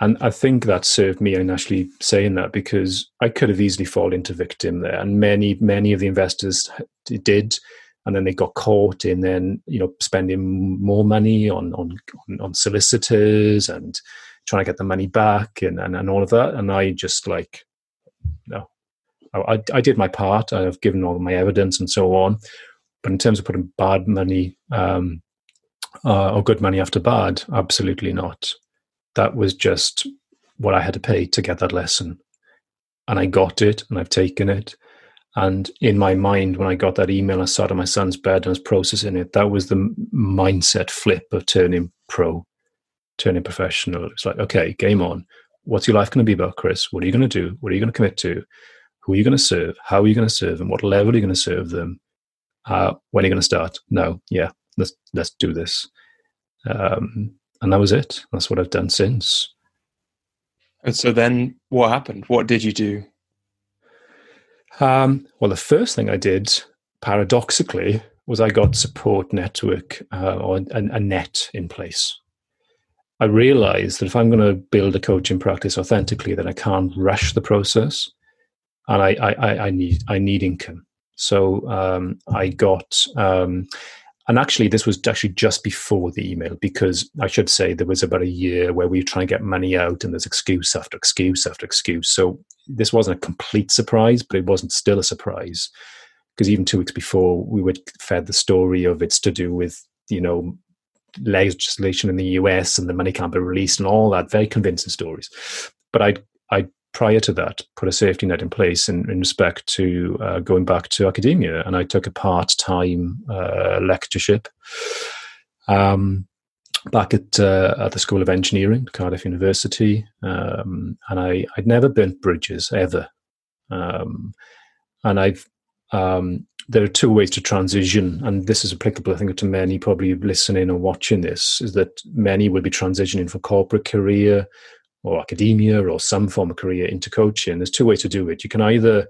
And I think that served me in actually saying that because I could have easily fallen into victim there, and many many of the investors did, and then they got caught in then you know spending more money on on on solicitors and trying to get the money back and and, and all of that. And I just like no, I, I did my part. I've given all my evidence and so on, but in terms of putting bad money um, uh, or good money after bad? Absolutely not. That was just what I had to pay to get that lesson. And I got it and I've taken it. And in my mind, when I got that email, I sat on my son's bed and I was processing it. That was the mindset flip of turning pro, turning professional. It's like, okay, game on. What's your life going to be about, Chris? What are you going to do? What are you going to commit to? Who are you going to serve? How are you going to serve them? What level are you going to serve them? Uh, when are you going to start? No, yeah, let's let's do this. Um, and that was it. That's what I've done since. And so then what happened? What did you do? Um, well, the first thing I did, paradoxically, was I got support network uh, or a, a, net in place. I realized that if I'm going to build a coaching practice authentically, that I can't rush the process, and I, I, I need I need income. So um, I got um, and actually this was actually just before the email because i should say there was about a year where we were trying to get money out and there's excuse after excuse after excuse so this wasn't a complete surprise but it wasn't still a surprise because even two weeks before we were fed the story of it's to do with you know legislation in the us and the money can't be released and all that very convincing stories but i i prior to that, put a safety net in place in, in respect to uh, going back to academia. And I took a part time uh, lectureship um, back at, uh, at the School of Engineering, Cardiff University. Um, and I, I'd never burnt bridges ever. Um, and I've um, there are two ways to transition, and this is applicable, I think, to many probably listening or watching this. Is that many will be transitioning from corporate career or academia or some form of career into coaching, there's two ways to do it. You can either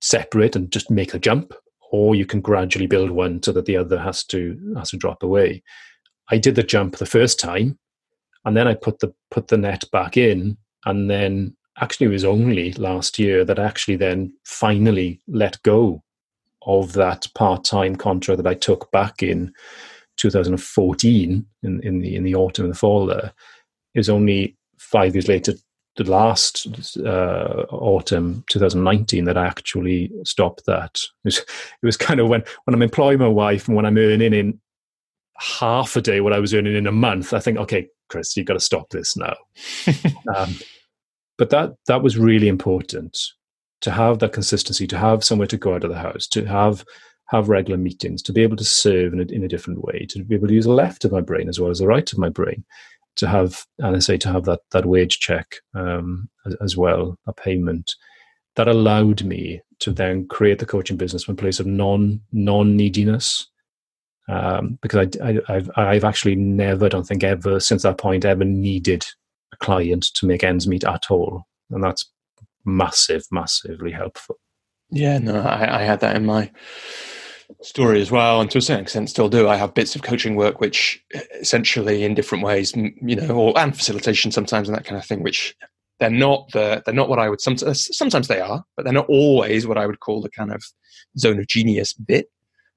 separate and just make a jump, or you can gradually build one so that the other has to has to drop away. I did the jump the first time, and then I put the put the net back in, and then actually it was only last year that I actually then finally let go of that part time contract that I took back in 2014 in, in the in the autumn and the fall there it was only five years later, the last uh, autumn 2019, that I actually stopped that. It was, it was kind of when, when I'm employing my wife and when I'm earning in half a day what I was earning in a month, I think, okay, Chris, you've got to stop this now. um, but that that was really important to have that consistency, to have somewhere to go out of the house, to have have regular meetings, to be able to serve in a, in a different way, to be able to use the left of my brain as well as the right of my brain to have, and I say to have that that wage check um, as, as, well, a payment that allowed me to then create the coaching business from a place of non non neediness. Um, because I, have I've actually never, don't think ever since that point ever needed a client to make ends meet at all, and that's massive, massively helpful. Yeah, no, I, I had that in my story as well, and to a certain extent still do. I have bits of coaching work which essentially in different ways, you know, or, and facilitation sometimes and that kind of thing, which they're not the they're not what I would sometimes sometimes they are, but they're not always what I would call the kind of zone of genius bit.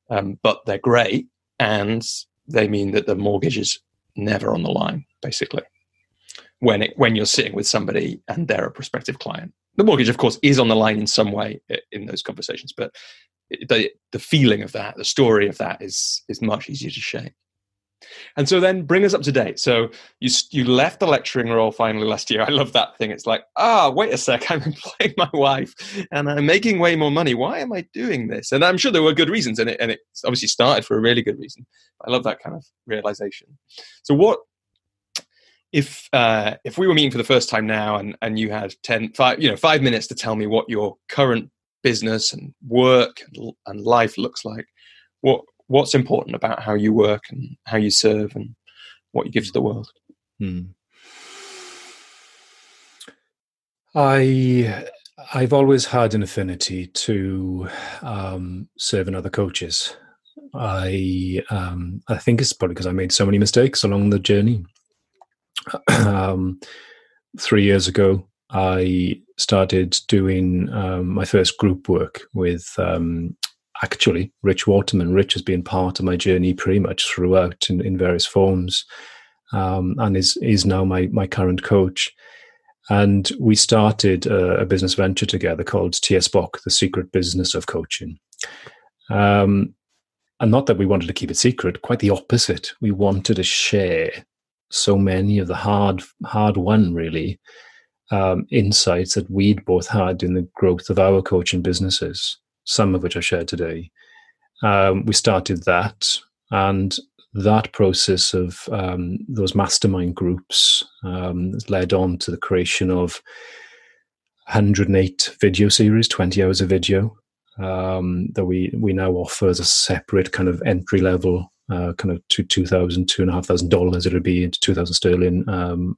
Um, but they're great, and they mean that the mortgage is never on the line, basically. When it when you're sitting with somebody and they're a prospective client, the mortgage, of course, is on the line in some way in those conversations, but the the feeling of that, the story of that, is is much easier to shake. And so then bring us up to date. So you you left the lecturing role finally last year. I love that thing. It's like, ah, wait a sec, I'm employing my wife and I'm making way more money. Why am I doing this? And I'm sure there were good reasons, and it and it obviously started for a really good reason. I love that kind of realization. So what if uh, if we were meeting for the first time now and, and you had 10 five, you know five minutes to tell me what your current business and work and, and life looks like what what's important about how you work and how you serve and what you give to the world. Hmm. I I've always had an affinity to um, serving other coaches. I um, I think it's probably because I made so many mistakes along the journey. Um, three years ago, I started doing um, my first group work with um, actually Rich Waterman. Rich has been part of my journey pretty much throughout in, in various forms, um, and is is now my my current coach. And we started a, a business venture together called TS Bock, the secret business of coaching. Um, and not that we wanted to keep it secret, quite the opposite. We wanted to share so many of the hard, hard won, really, um, insights that we'd both had in the growth of our coaching businesses some of which I shared today. Um, we started that, and that process of um, those mastermind groups um, led on to the creation of 108 video series, 20 hours of video um, that we we now offer as a separate kind of entry level. Uh, kind of two two thousand two and a half thousand dollars it'll be into two thousand sterling um,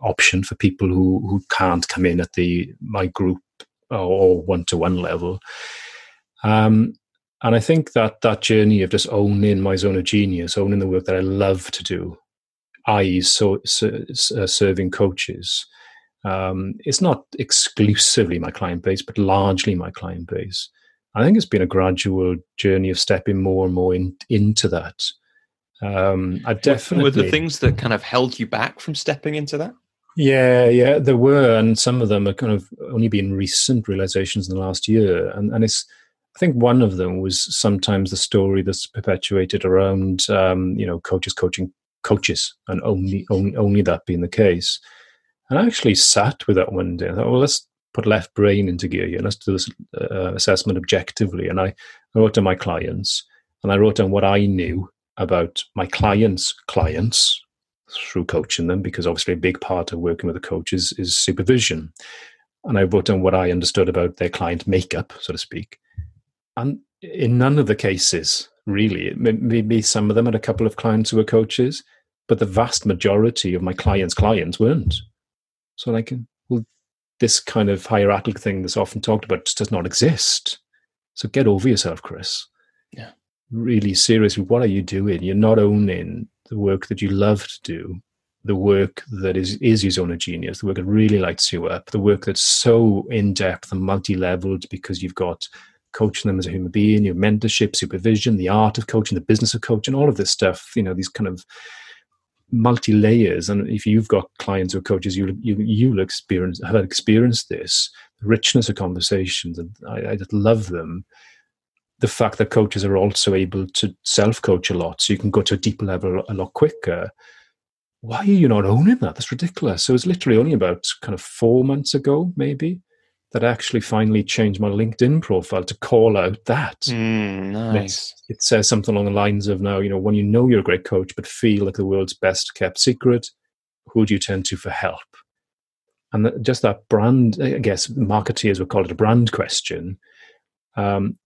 option for people who who can't come in at the my group or one to one level. Um, and I think that that journey of just owning my zone of genius, owning the work that I love to do, i.e., so, so uh, serving coaches, um, it's not exclusively my client base, but largely my client base. I think it's been a gradual journey of stepping more and more in, into that. Um, I definitely were the things that kind of held you back from stepping into that. Yeah, yeah, there were, and some of them are kind of only been recent realizations in the last year, and and it's. I think one of them was sometimes the story that's perpetuated around, um, you know, coaches coaching coaches, and only only only that being the case. And I actually sat with that one day. I thought, well, let's put left brain into gear here. Let's do this uh, assessment objectively. And I, I wrote down my clients, and I wrote down what I knew about my clients' clients, through coaching them because obviously a big part of working with the coaches is supervision. And I wrote down what I understood about their client makeup, so to speak. And in none of the cases, really, maybe some of them had a couple of clients who were coaches, but the vast majority of my clients' clients weren't. So, like, this kind of hierarchical thing that's often talked about just does not exist. So get over yourself, Chris. Yeah. Really seriously, what are you doing? You're not owning the work that you love to do, the work that is is your zone of genius, the work that really lights you up, the work that's so in depth and multi leveled because you've got coaching them as a human being, your mentorship, supervision, the art of coaching, the business of coaching, all of this stuff. You know, these kind of multi layers. And if you've got clients or coaches, you you you'll experience have experienced this richness of conversations, and I, I just love them the fact that coaches are also able to self coach a lot, so you can go to a deeper level a lot quicker. Why are you not owning that? That's ridiculous. So it's literally only about kind of four months ago, maybe, that I actually finally changed my LinkedIn profile to call out that. Mm, nice. It says something along the lines of now, you know, when you know you're a great coach, but feel like the world's best kept secret, who do you turn to for help? And just that brand, I guess marketeers would call it a brand question. Um,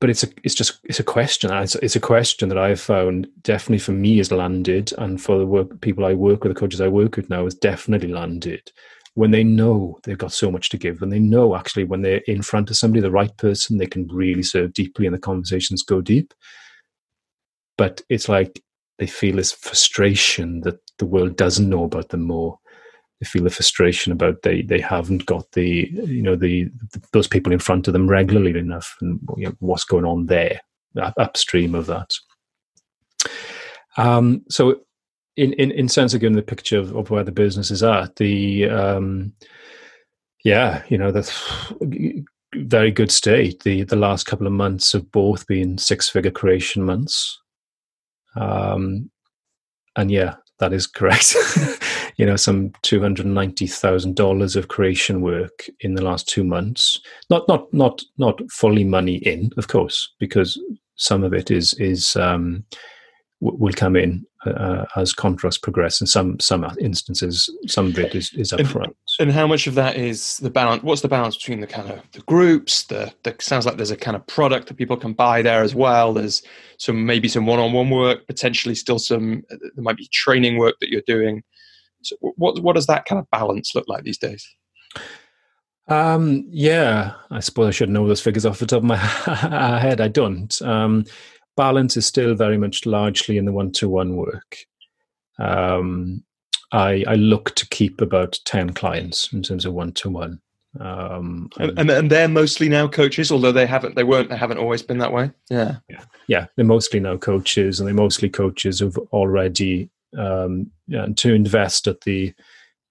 but it's a it's just it's a question. It's, it's a question that I've found definitely for me has landed, and for the work people I work with, the coaches I work with now, has definitely landed. When they know they've got so much to give, when they know actually when they're in front of somebody, the right person, they can really serve deeply and the conversations go deep. But it's like they feel this frustration that the world doesn't know about them more. They feel the frustration about they they haven't got the you know the, the those people in front of them regularly enough, and you know, what's going on there upstream of that. Um, so, in in in sense again, the picture of, of where the business is at, the um, yeah, you know, the very good state. The the last couple of months have both been six figure creation months. Um, and yeah, that is correct. you know, some two hundred ninety thousand dollars of creation work in the last two months. Not not not not fully money in, of course, because some of it is is um, will come in uh, as contracts progress. In some some instances, some of it is, is upfront. And, and how much of that is the balance? What's the balance between the kind of the groups? The, the sounds like there's a kind of product that people can buy there as well. There's some maybe some one-on-one work, potentially still some. There might be training work that you're doing. So what what does that kind of balance look like these days? Um, yeah, I suppose I should know those figures off the top of my head. I don't. Um, balance is still very much largely in the one-to-one work. Um, I, I look to keep about ten clients in terms of one-to-one. Um, and, and, and they're mostly now coaches, although they haven't they weren't they haven't always been that way. Yeah, yeah, yeah. They're mostly now coaches, and they're mostly coaches who've already um, yeah, to invest at the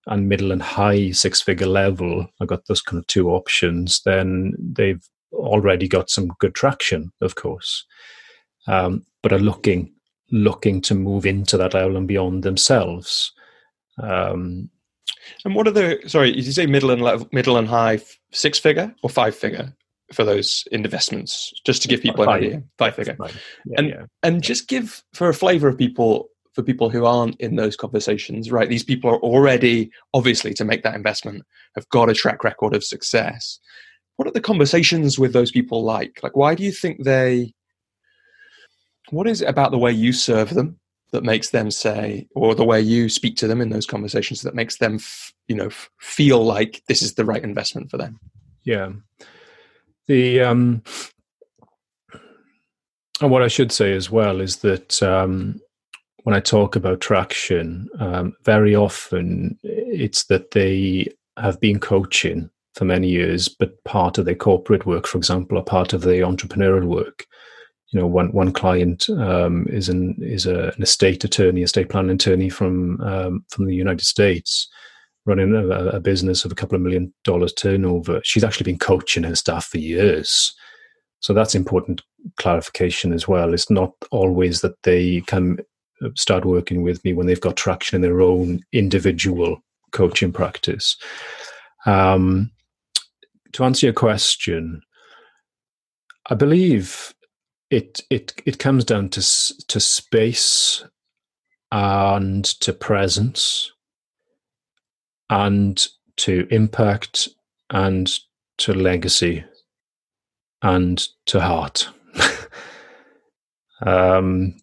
and middle and high six figure level. I got those kind of two options. Then they've already got some good traction, of course um, but are looking looking to move into that level and beyond themselves. Um, and what are the sorry? Did you say middle and level, middle and high six figure or five figure for those investments? Just to give people five, an idea, five figure, five. Yeah, and yeah. and just give for a flavour of people for people who aren't in those conversations. Right, these people are already obviously to make that investment have got a track record of success. What are the conversations with those people like? Like, why do you think they what is it about the way you serve them that makes them say, or the way you speak to them in those conversations that makes them, f- you know, f- feel like this is the right investment for them? Yeah. The um, and what I should say as well is that um, when I talk about traction, um, very often it's that they have been coaching for many years, but part of their corporate work, for example, or part of their entrepreneurial work you know, one one client um, is an is a, an estate attorney, estate planning attorney from um, from the United States, running a, a, business of a couple of million dollars turnover. She's actually been coaching her staff for years, so that's important clarification as well. It's not always that they come uh, start working with me when they've got traction in their own individual coaching practice. Um, to answer your question, I believe it it it comes down to to space and to presence and to impact and to legacy and to heart. um,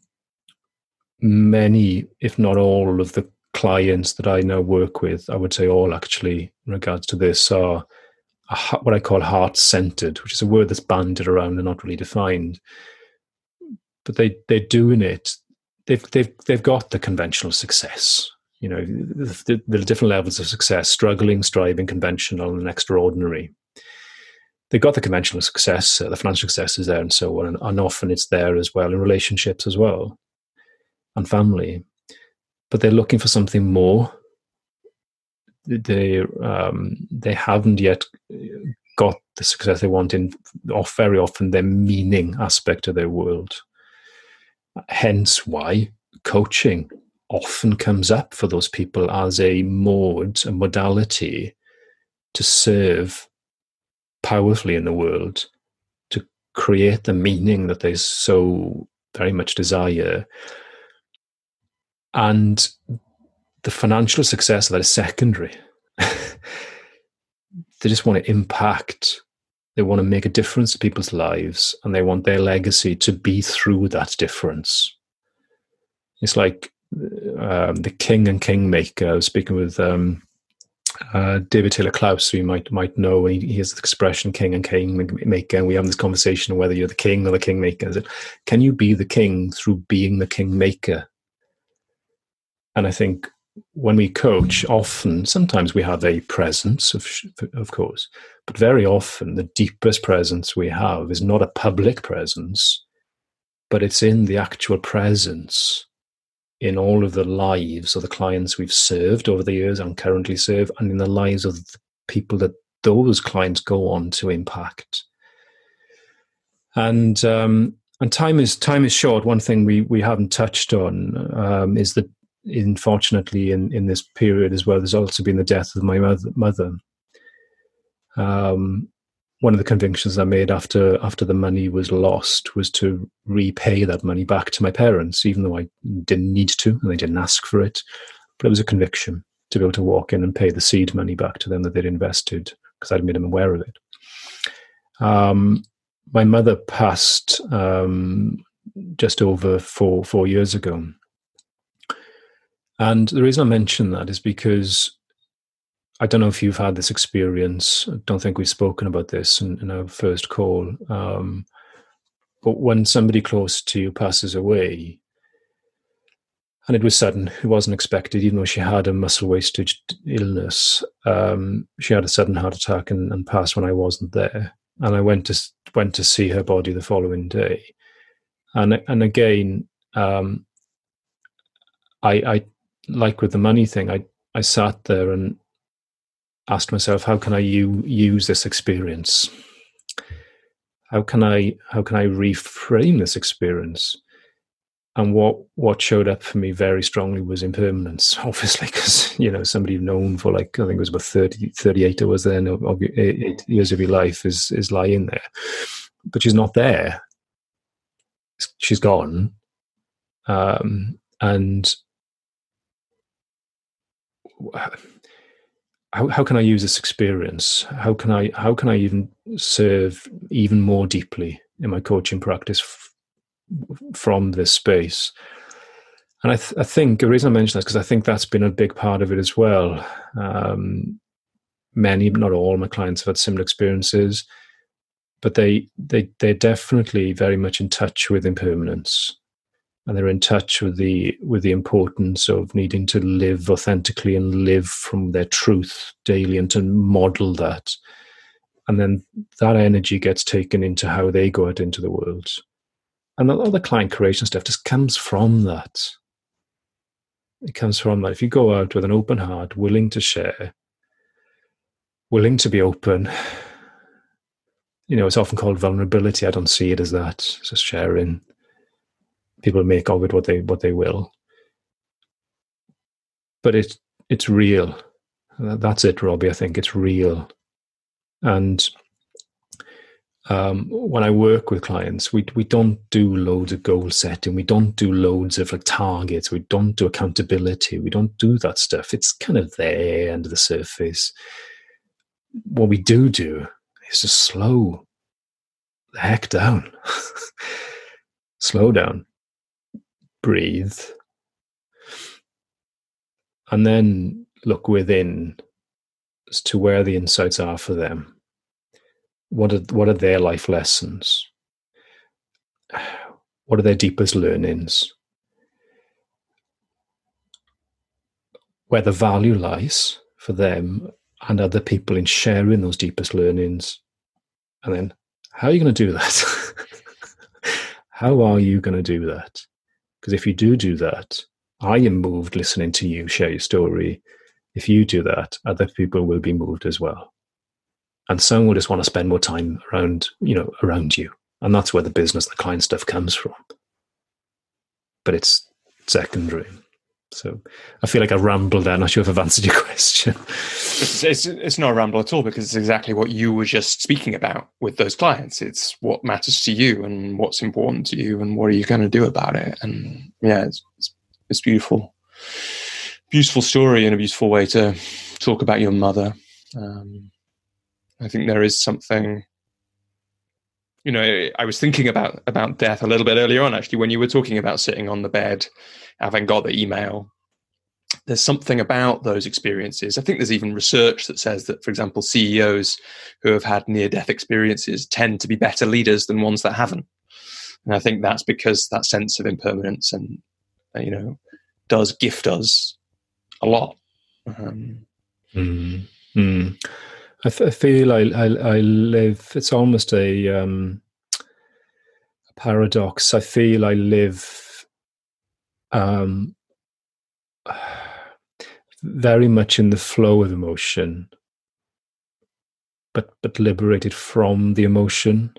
many, if not all, of the clients that I now work with, I would say all actually, in regards to this, are what I call heart centered, which is a word that's banded around and not really defined. But they they're doing it. They've they've they've got the conventional success. You know, the, the different levels of success: struggling, striving, conventional, and extraordinary. They've got the conventional success, uh, the financial success is there, and so on, and, and often it's there as well in relationships as well, and family. But they're looking for something more they um, they haven't yet got the success they want in off very often their meaning aspect of their world. Hence why coaching often comes up for those people as a mode, a modality to serve powerfully in the world, to create the meaning that they so very much desire. And the financial success of that is secondary. they just want to impact. They want to make a difference to people's lives, and they want their legacy to be through that difference. It's like um, the king and kingmaker. I was speaking with um, uh, David Taylor Klaus, who you might might know, he, he has the expression "king and kingmaker," and we have this conversation whether you're the king or the kingmaker. It, can you be the king through being the kingmaker? And I think when we coach, often, sometimes we have a presence, of, of course, but very often the deepest presence we have is not a public presence, but it's in the actual presence in all of the lives of the clients we've served over the years and currently serve, and in the lives of the people that those clients go on to impact. And um, and time is time is short. One thing we we haven't touched on um, is that unfortunately in, in this period as well, there's also been the death of my mother. mother. Um, one of the convictions I made after after the money was lost was to repay that money back to my parents, even though I didn't need to and they didn't ask for it. But it was a conviction to be able to walk in and pay the seed money back to them that they'd invested because I'd made them aware of it. Um, my mother passed um, just over four four years ago, and the reason I mention that is because I don't know if you've had this experience. I don't think we've spoken about this in, in our first call. Um, but when somebody close to you passes away, and it was sudden, it wasn't expected, even though she had a muscle wastage illness. Um, she had a sudden heart attack and, and, passed when I wasn't there. And I went to went to see her body the following day, and and again, um, I, I like with the money thing, I I sat there and asked myself, how can I u- use this experience? How can I how can I reframe this experience? And what what showed up for me very strongly was impermanence, obviously, because you know somebody you've known for like I think it was about 30, 38 hours then of, of eight years of your life is is lying there, but she's not there. She's gone, um, and how, how can I use this experience? How can I how can I even serve even more deeply in my coaching practice f- from this space? And I, th- I think the reason I mention that is because I think that's been a big part of it as well. Um, many, not all, my clients have had similar experiences, but they they they're definitely very much in touch with impermanence and they're in touch with the with the importance of needing to live authentically and live from their truth daily and to model that. And then that energy gets taken into how they go out into the world. And a lot of the client creation stuff just comes from that. It comes from that. If you go out with an open heart willing to share willing to be open you know it's often called vulnerability. I don't see it as that. It's just sharing people make of it what they what they will. But it's it's real. That's it, Robbie. I think it's real. And um, when I work with clients, we we don't do loads of goal setting. We don't do loads of like targets. We don't do accountability. We don't do that stuff. It's kind of there under the surface. What we do do is to slow the heck down. slow down breathe, and then look within as to where the insights are for them. What are, what are their life lessons? What are their deepest learnings? Where the value lies for them and other people in sharing those deepest learnings. And then, how are you going to do that? how are you going to do that? Because if you do do that, I am moved listening to you share your story. If you do that, other people will be moved as well. And some will just want to spend more time around, you know, around you. And that's where the business, the client stuff comes from. But it's secondary. So I feel like I rambled there. I'm not sure if I've answered your question. It's, it's, it's, not a ramble at all because it's exactly what you were just speaking about with those clients. It's what matters to you and what's important to you and what are you going to do about it. And yeah, it's, it's, it's beautiful. Beautiful story and a beautiful way to talk about your mother. Um, I think there is something you know, I was thinking about about death a little bit earlier on, actually, when you were talking about sitting on the bed, having got the email, there's something about those experiences. I think there's even research that says that, for example, CEOs who have had near death experiences tend to be better leaders than ones that haven't. And I think that's because that sense of impermanence and, you know, does gift us a lot. Um, mm. Mm. I, f- I feel I, I, I live, it's almost a, um, paradox. I feel I live um, very much in the flow of emotion, but but liberated from the emotion.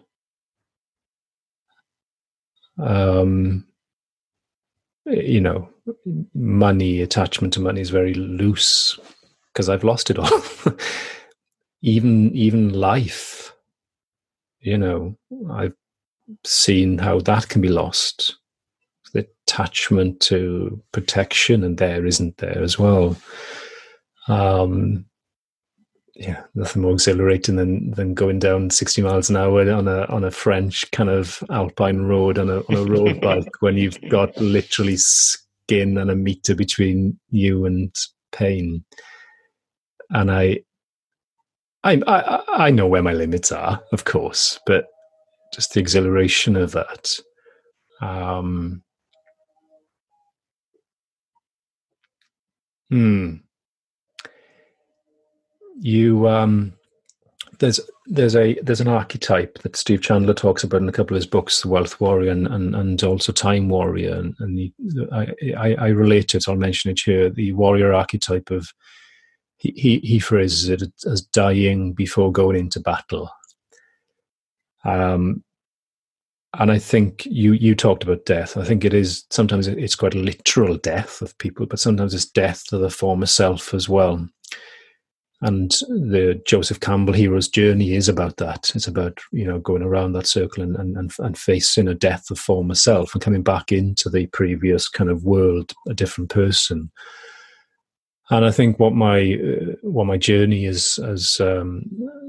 Um, you know, money attachment to money is very loose because I've lost it all. even even life, you know, I've seen how that can be lost the attachment to protection, and there isn't there as well. Um, yeah, nothing more exhilarating than than going down sixty miles an hour on a on a French kind of alpine road on a on a road bike when you've got literally skin and a meter between you and pain. And I, I, I, know where my limits are, of course, but just the exhilaration of that. Um, Hmm. You um, there's there's a there's an archetype that Steve Chandler talks about in a couple of his books, The Wealth Warrior and and, and also Time Warrior, and, and the, I, I, I relate it. I'll mention it here. The warrior archetype of he he, phrases it as dying before going into battle. Um, and I think you you talked about death. I think it is sometimes it's quite a literal death of people, but sometimes it's death to the former self as well. And the Joseph Campbell hero's journey is about that. It's about you know going around that circle and and and facing a death of former self and coming back into the previous kind of world, a different person. And I think what my uh, what my journey is as um,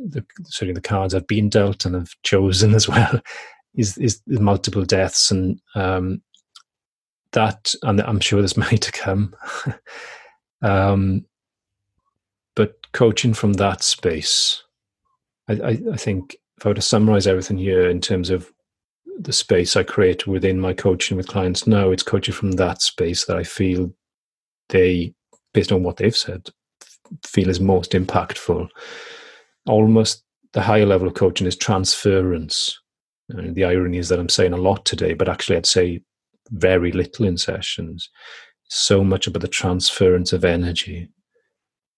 the, certainly the cards I've been dealt and have chosen as well is is multiple deaths and um, that, and I'm sure there's many to come. um, but coaching from that space, I, I, I think if I were to summarize everything here in terms of the space I create within my coaching with clients now, it's coaching from that space that I feel they, based on what they've said, feel is most impactful. Almost the higher level of coaching is transference. The irony is that I'm saying a lot today, but actually I'd say very little in sessions. So much about the transference of energy.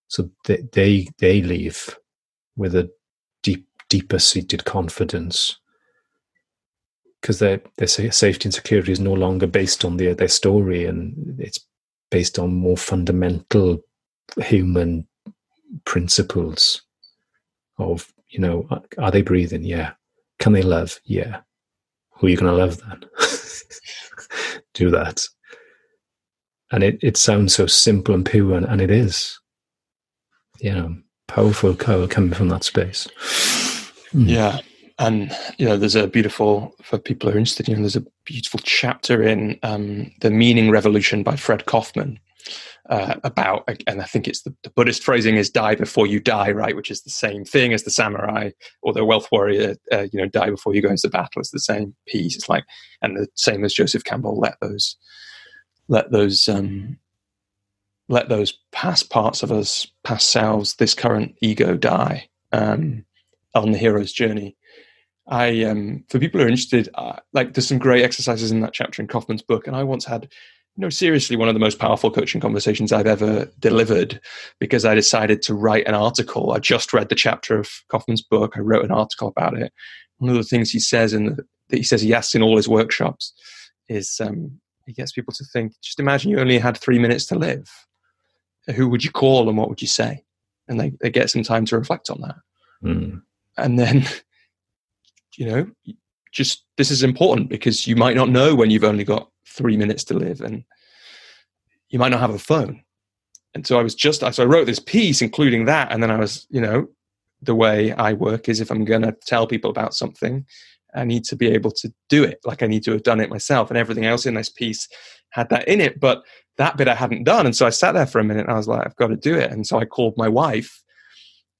So they they, they leave with a deep, deeper seated confidence because their their safety and security is no longer based on their their story, and it's based on more fundamental human principles of you know are they breathing yeah can they love? Yeah. Who are you going to love then? Do that. And it, it sounds so simple and pure, and, and it is. You know, powerful color coming from that space. Mm. Yeah. And, you know, there's a beautiful, for people who are interested, you know, there's a beautiful chapter in um, The Meaning Revolution by Fred Kofman uh, about, and I think it's the, the, Buddhist phrasing is "die before you die," right? Which is the same thing as the samurai or the wealth warrior. Uh, you know, die before you go into battle. It's the same piece. It's like, and the same as Joseph Campbell. Let those, let those, um, let those past parts of us, past selves, this current ego die um, on the hero's journey. I, um, for people who are interested, uh, like there's some great exercises in that chapter in Kofman's book, and I once had you know, seriously one of the most powerful coaching conversations I've ever delivered because I decided to write an article. I just read the chapter of Kofman's book. I wrote an article about it. One of the things he says in the, that he says he asks in all his workshops is um, he gets people to think, just imagine you only had three minutes to live. Who would you call and what would you say? And they, they get some time to reflect on that. Mm. And then, you know, just this is important because you might not know when you've only got three minutes to live and you might not have a phone. And so I was just, so I wrote this piece, including that. And then I was, you know, the way I work is if I'm going to tell people about something, I need to be able to do it. Like I need to have done it myself. And everything else in this piece had that in it. But that bit I hadn't done. And so I sat there for a minute and I was like, I've got to do it. And so I called my wife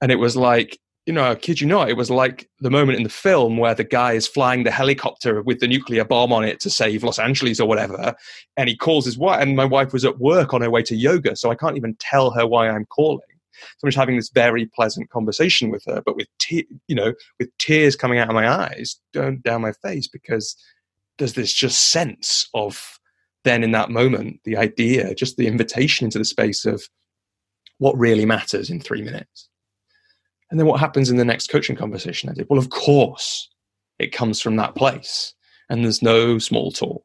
and it was like, you know, I kid you not, it was like the moment in the film where the guy is flying the helicopter with the nuclear bomb on it to save Los Angeles or whatever. And he calls his wife, and my wife was at work on her way to yoga. So I can't even tell her why I'm calling. So I'm just having this very pleasant conversation with her, but with, te- you know, with tears coming out of my eyes, down, down my face, because there's this just sense of then in that moment, the idea, just the invitation into the space of what really matters in three minutes. And then what happens in the next coaching conversation I did? Well, of course, it comes from that place. And there's no small talk,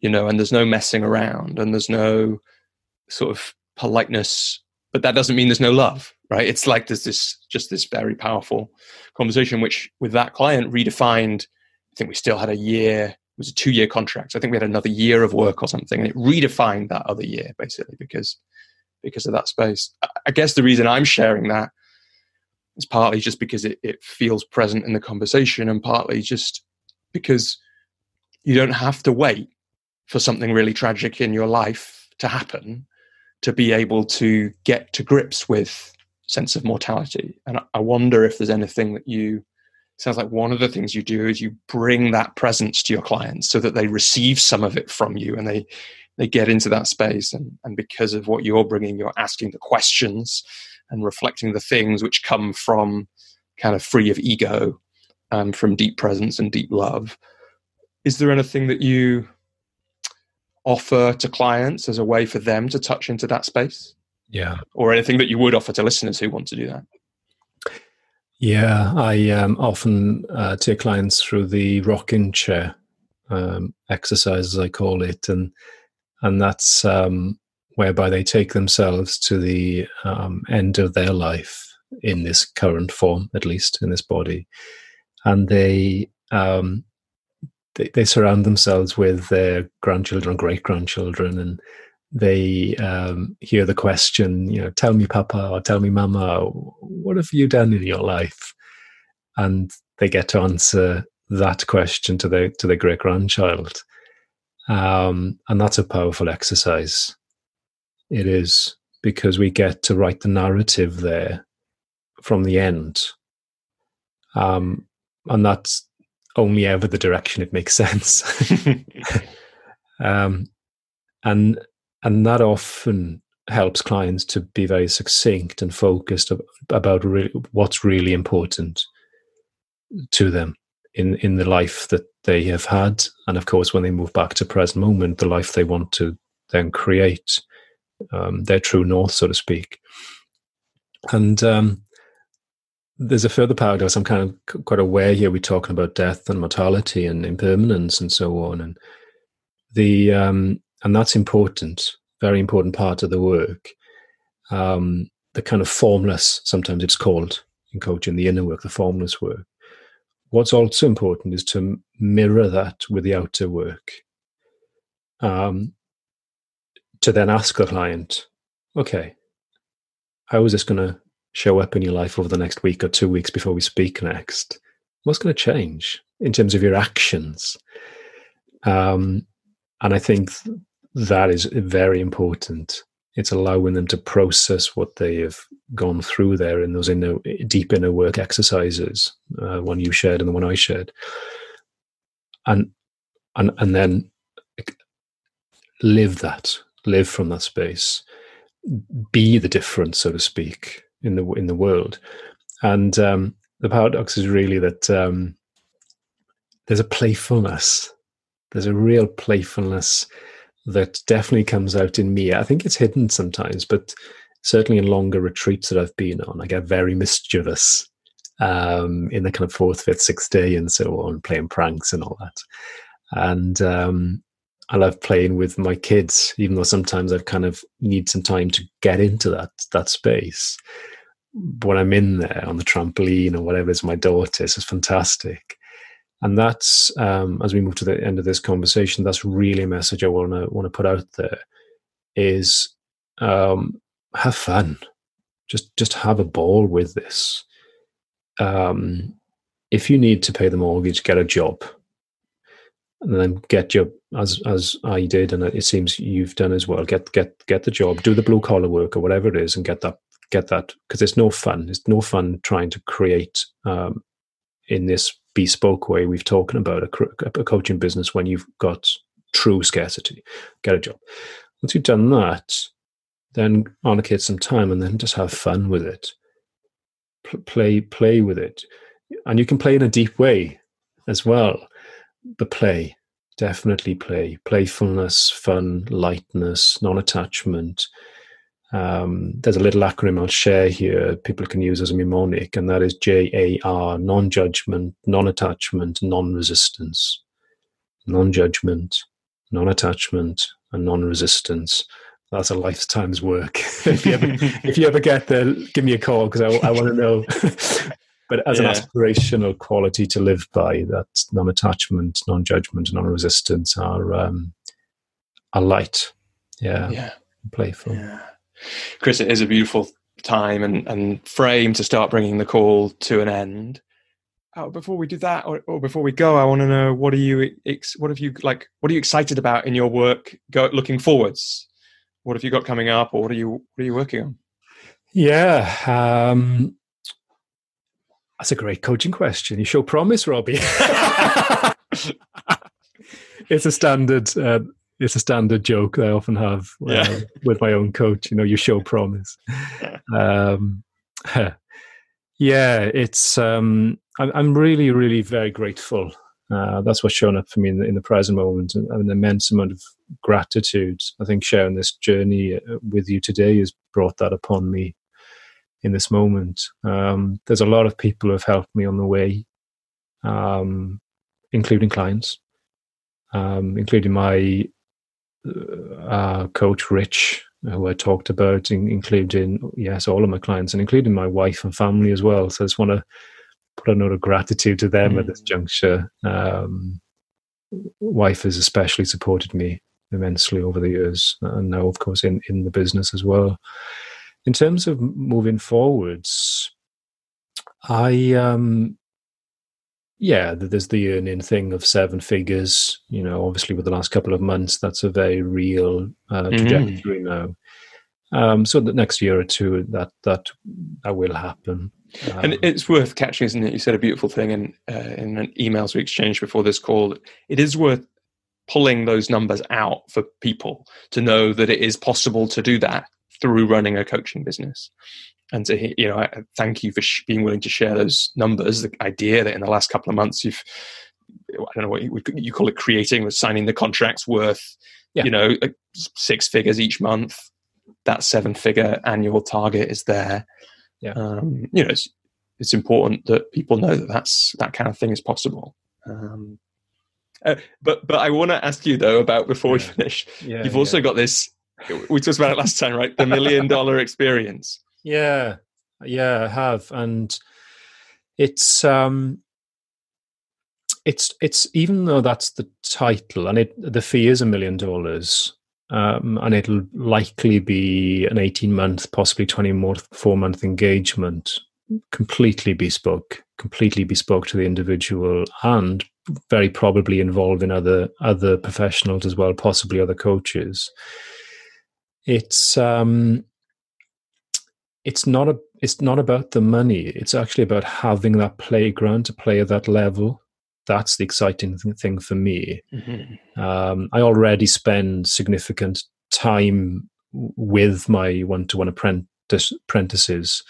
you know, and there's no messing around and there's no sort of politeness, but that doesn't mean there's no love, right? It's like there's this just this very powerful conversation, which with that client redefined. I think we still had a year it was a two year contract. So I think we had another year of work or something, and it redefined that other year basically because because of that space. I guess the reason I'm sharing that is partly just because it, it feels present in the conversation, and partly just because you don't have to wait for something really tragic in your life to happen to be able to get to grips with sense of mortality. And I wonder if there's anything that you sounds like one of the things you do is you bring that presence to your clients so that they receive some of it from you and they they get into that space and, and because of what you're bringing you're asking the questions and reflecting the things which come from kind of free of ego and from deep presence and deep love. Is there anything that you offer to clients as a way for them to touch into that space? Yeah. Or anything that you would offer to listeners who want to do that? Yeah, I um, often uh, take clients through the rocking chair um, exercise, as I call it, and and that's um, whereby they take themselves to the um, end of their life in this current form, at least in this body, and they um, they, they surround themselves with their grandchildren, great grandchildren, and they um, hear the question, you know, tell me, Papa, or tell me, Mama, what have you done in your life? And they get to answer that question to their to their great grandchild, um, and that's a powerful exercise. It is because we get to write the narrative there from the end, um, and that's only ever the direction it makes sense. um, and and that often helps clients to be very succinct and focused about re- what's really important to them in in the life that they have had. And of course when they move back to present moment the life they want to then create um, their true north so to speak and um, there's a further paradox i'm kind of quite aware here we're talking about death and mortality and impermanence and so on and the um, and that's important, very important part of the work. Um, the kind of formless, sometimes it's called in coaching, the inner work, the formless work. What's also important is to mirror that with the outer work. Um, to then ask the client, okay, how is this going to show up in your life over the next week or two weeks before we speak next? What's going to change in terms of your actions? Um, and I think that is very important. It's allowing them to process what they have gone through there in those inner, deep inner work exercises, uh, one you shared and the one I shared, and and and then live that, live from that space, be the difference, so to speak, in the in the world. And um, the paradox is really that um, there's a playfulness there's a real playfulness that definitely comes out in me. I think it's hidden sometimes, but certainly in longer retreats that I've been on, I get very mischievous um, in the kind of fourth, fifth, sixth day and so on, playing pranks and all that. And um, I love playing with my kids, even though sometimes I kind of need some time to get into that that space. But when I'm in there on the trampoline or whatever is my daughter, it's fantastic. And that's um, as we move to the end of this conversation that's really a message i want to want to put out there is um, have fun. Just just have a ball with this. Um, if you need to pay the mortgage, get a job, and then get your as as I did, and it seems you've done as well. Get get get the job, do the blue collar work or whatever it is, and get that get that because it's no fun. It's no fun trying to create um, in this bespoke way we've talking about a, a coaching business when you've got true scarcity. Get a job. Once you've done that, then allocate some time and then just have fun with it. P- play play with it, and you can play in a deep way as well. But play, definitely play. Playfulness, fun, lightness, non-attachment. Um, there's a little acronym I'll share here. People can use as a mnemonic, and that is JAR: non-judgment, non-attachment, non-resistance. Non-judgment, non-attachment, and non-resistance that's a lifetime's work. if you ever if you ever get there, give me a call because I, I want to know. but as yeah. an aspirational quality to live by, that non-attachment, non-judgment, non-resistance are um, are light. Yeah, yeah, playful. Yeah. Chris, it is a beautiful time and, and frame to start bringing the call to an end. Oh, before we do that, or, or, before we go, I want to know what are you, what have you like, what are you excited about in your work, go, looking forwards? what have you got coming up, or what are you what are you working on? Yeah, um, that's a great coaching question. You show promise, Robbie. it's a standard. Uh, it's a standard joke I often have uh, yeah. with my own coach. You know, you show promise. Um, yeah, it's. Um, I'm, I'm really, really very grateful uh, that's what's shown up for me in the, in the present moment, and an immense amount of gratitude. I think sharing this journey uh, with you today has brought that upon me in this moment. Um, there's a lot of people who have helped me on the way, um, including clients, um, including my uh, coach Rich, who I talked about, in, including yes, all of my clients, and including my wife and family as well. So I just want to put a note of gratitude to them mm. at this juncture. Um, wife has especially supported me immensely over the years, and now, of course, in in the business as well. In terms of moving forwards, I um, yeah, there's the earning thing of seven figures. You know, obviously, with the last couple of months, that's a very real uh, mm-hmm. trajectory mm. now. Um, so the next year or two, that that that will happen. Um, and it's worth catching, isn't it? You said a beautiful thing in uh, in an emails we exchanged before this call. It is worth pulling those numbers out for people to know that it is possible to do that through running a coaching business. And to you know, thank you for sh- being willing to share those numbers. The idea that in the last couple of months you've I don't know what you, you call it creating was signing the contracts worth yeah. you know six figures each month that seven figure annual target is there. Yeah. Um, you know, it's, it's important that people know that that's that kind of thing is possible. Um, uh, but but I want to ask you though about before yeah. we finish. Yeah, you've also yeah. got this. We talked about it last time, right? The million dollar experience. Yeah, yeah, I have, and it's um, it's it's even though that's the title, and it the fee is a million dollars um, and it'll likely be an 18 month, possibly 24 month engagement, completely bespoke, completely bespoke to the individual, and very probably involving other other professionals as well, possibly other coaches. It's um, it's not a it's not about the money. It's actually about having that playground to play at that level that's the exciting thing for me. Mm-hmm. Um, I already spend significant time with my one-to-one apprentice, apprentices.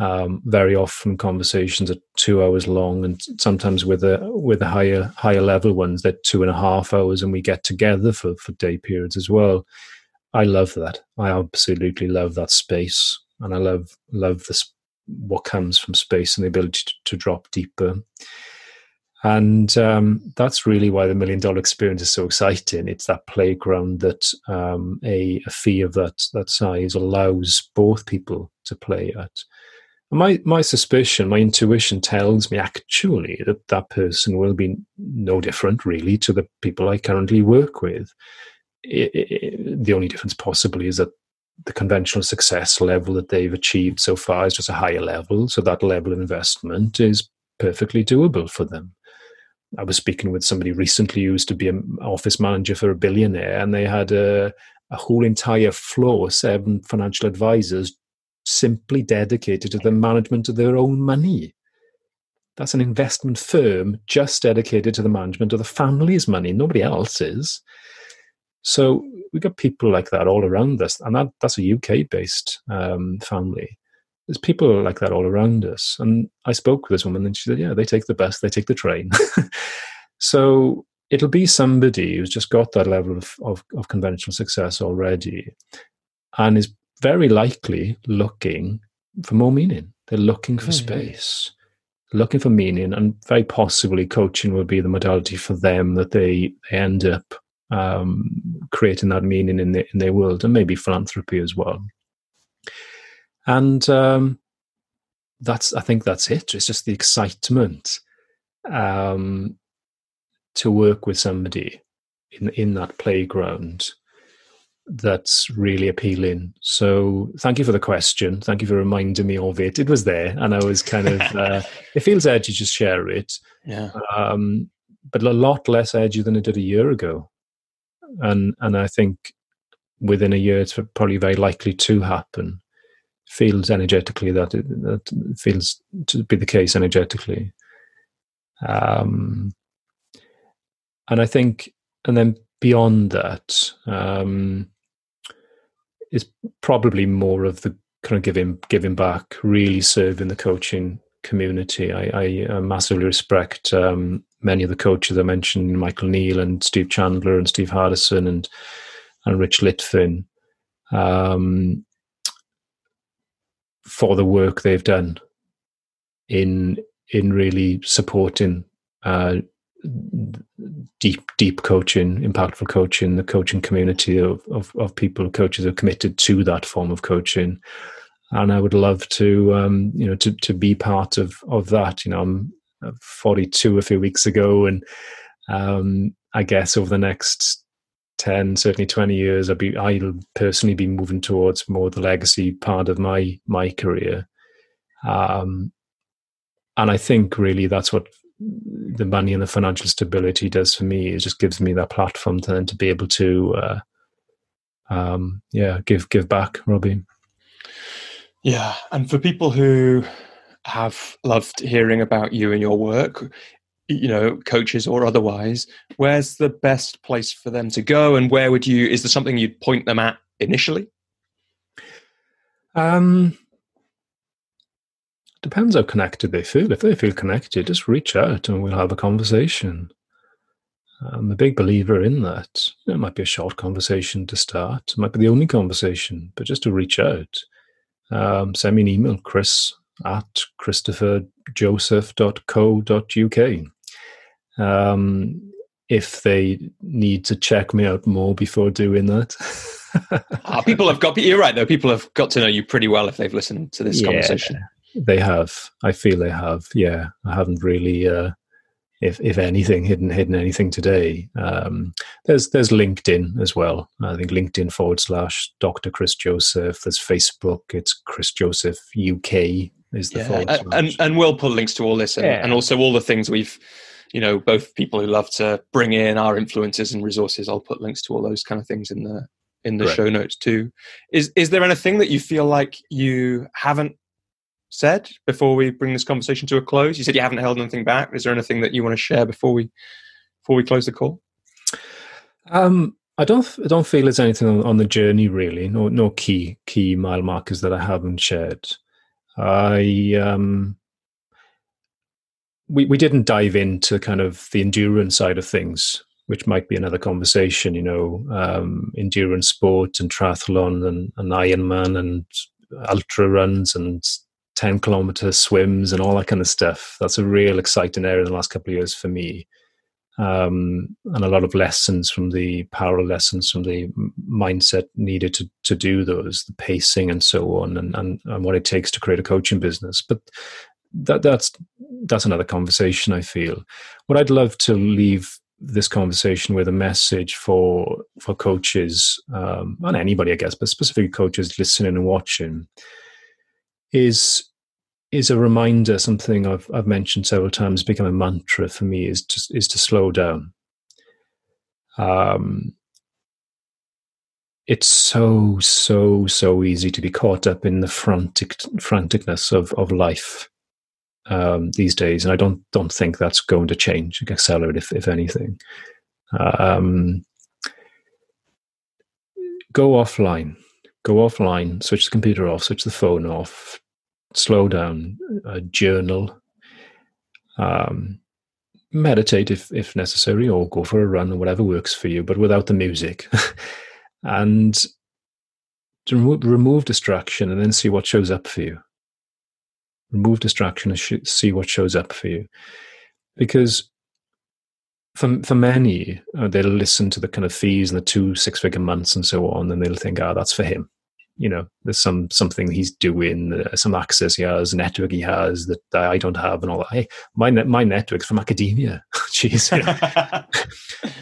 Um, very often, conversations are two hours long, and sometimes with a with the higher higher level ones, they're two and a half hours, and we get together for for day periods as well. I love that. I absolutely love that space, and I love love this what comes from space and the ability to, to drop deeper. And um, that's really why the million dollar experience is so exciting. It's that playground that um, a, a, fee of that that size allows both people to play at. And my my suspicion, my intuition tells me actually that that person will be no different really to the people I currently work with. The only difference possibly is that the conventional success level that they've achieved so far is just a higher level. So that level of investment is perfectly doable for them. I was speaking with somebody recently who used to be an office manager for a billionaire, and they had a, a whole entire floor, seven financial advisors, simply dedicated to the management of their own money. That's an investment firm just dedicated to the management of the family's money, nobody else's. So we've got people like that all around us, and that, that's a UK based um, family there's people like that all around us. And I spoke with this woman and she said, yeah, they take the bus, they take the train. so it'll be somebody who's just got that level of, of, of, conventional success already and is very likely looking for more meaning. They're looking for mm-hmm. space, looking for meaning, and very possibly coaching will be the modality for them that they, they end up um, creating that meaning in, the, in their world, and maybe philanthropy as well and um, that's I think that's it. It's just the excitement um, to work with somebody in in that playground that's really appealing. So thank you for the question. Thank you for reminding me of it. It was there, and I was kind of. Uh, it feels edgy to share it. Yeah. Um, but a lot less edgy than it did a year ago, and and I think within a year it's probably very likely to happen feels energetically that it, that feels to be the case energetically. Um, and I think, and then beyond that, um, is probably more of the kind of giving giving back, really serving the coaching community. I, I massively respect um, many of the coaches I mentioned, Michael Neill and Steve Chandler and Steve Hardison and and Rich Litvin. Um, for the work they've done in in really supporting uh, deep deep coaching, impactful coaching, the coaching community of, of, of people, coaches are committed to that form of coaching. And I would love to, um, you know, to, to be part of, of that. You know, I'm 42 a few weeks ago, and um, I guess over the next 10 certainly 20 years i'll be i'll personally be moving towards more the legacy part of my my career. Um, and i think really that's what the money and the financial stability does for me. It just gives me that platform to then to be able to uh, um, yeah give give back robbie. Yeah and for people who have loved hearing about you and your work you know coaches or otherwise where's the best place for them to go? And where would you is there something you'd point them at initially? Um depends how connected they feel. If they feel connected just reach out and we'll have a conversation. I'm a big believer in that. It might be a short conversation to start. It might be the only conversation but just to reach out. Um, send me an email chris at christopherjoseph.co.uk um, if they need to check me out more before doing that. oh, people have got, you're right though, people have got to know you pretty well if they've listened to this yeah, conversation. They have. I feel they have. Yeah. I haven't really, uh, if if anything, hidden hidden anything today. Um, there's there's LinkedIn as well. I think LinkedIn forward slash Dr. Chris Joseph. There's Facebook. It's Chris Joseph UK is the yeah, and, and, and we'll put links to all this and, yeah. and also all the things we've you know both people who love to bring in our influences and resources i'll put links to all those kind of things in the in the show notes too is is there anything that you feel like you haven't said before we bring this conversation to a close you said you haven't held anything back is there anything that you want to share before we before we close the call um I don't. I don't feel there's anything on, on, the journey really. No, no key key mile markers that I haven't shared. I um, we, we didn't dive into kind of the endurance side of things, which might be another conversation, you know, um, endurance sport and triathlon and, and Ironman and ultra runs and 10 kilometer swims and all that kind of stuff. That's a real exciting area in the last couple of years for me. Um, and a lot of lessons from the parallel lessons from the mindset needed to, to do those, the pacing and so on, and, and, and what it takes to create a coaching business. But that that's that's another conversation. I feel what I'd love to leave this conversation with a message for for coaches um, and anybody, I guess, but specifically coaches listening and watching is is a reminder. Something I've I've mentioned several times, become a mantra for me is to is to slow down. Um, it's so so so easy to be caught up in the frantic franticness of of life um, these days, and I don't don't think that's going to change, accelerate if if anything. Um, go offline, go offline, switch the computer off, switch the phone off, slow down, uh, journal, um, meditate if if necessary, or go for a run or whatever works for you, but without the music. and to remove, remove distraction and then see what shows up for you. Remove distraction and sh- see what shows up for you. Because for, for many, uh, they'll listen to the kind of fees and the two six figure months and so on, and they'll think, ah, oh, that's for him. You know, there's some something he's doing, uh, some access he has, network he has that I don't have, and all that. Hey, my net, my network's from academia. Jeez, you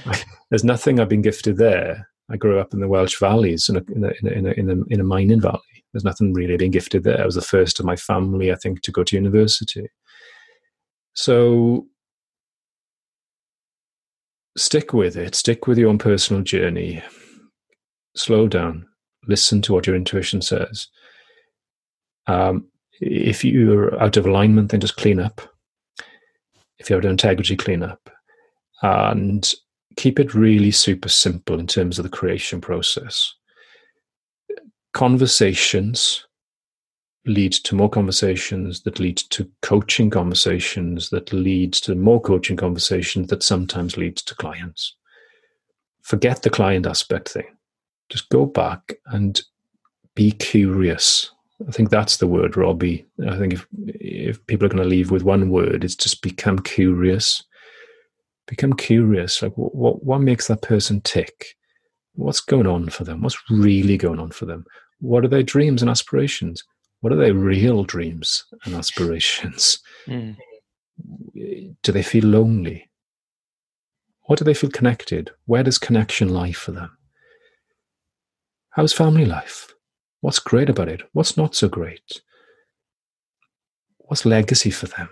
know. there's nothing I've been gifted there I grew up in the Welsh valleys in a, in a, in a, in a, in a mining valley. There's nothing really being gifted there. I was the first of my family, I think, to go to university. So stick with it, stick with your own personal journey, slow down, listen to what your intuition says. Um, if you're out of alignment, then just clean up. If you're out of integrity, clean up. And keep it really super simple in terms of the creation process. Conversations lead to more conversations that lead to coaching conversations that lead to more coaching conversations that sometimes leads to clients. Forget the client aspect thing. Just go back and be curious. I think that's the word, Robbie. I think if if people are going to leave with one word, it's just become curious. Become curious like what what makes that person tick? What's going on for them? What's really going on for them? What are their dreams and aspirations? What are their real dreams and aspirations? Mm. do they feel lonely? What do they feel connected? Where does connection lie for them how's family life? What's great about it? What's not so great? What's legacy for them?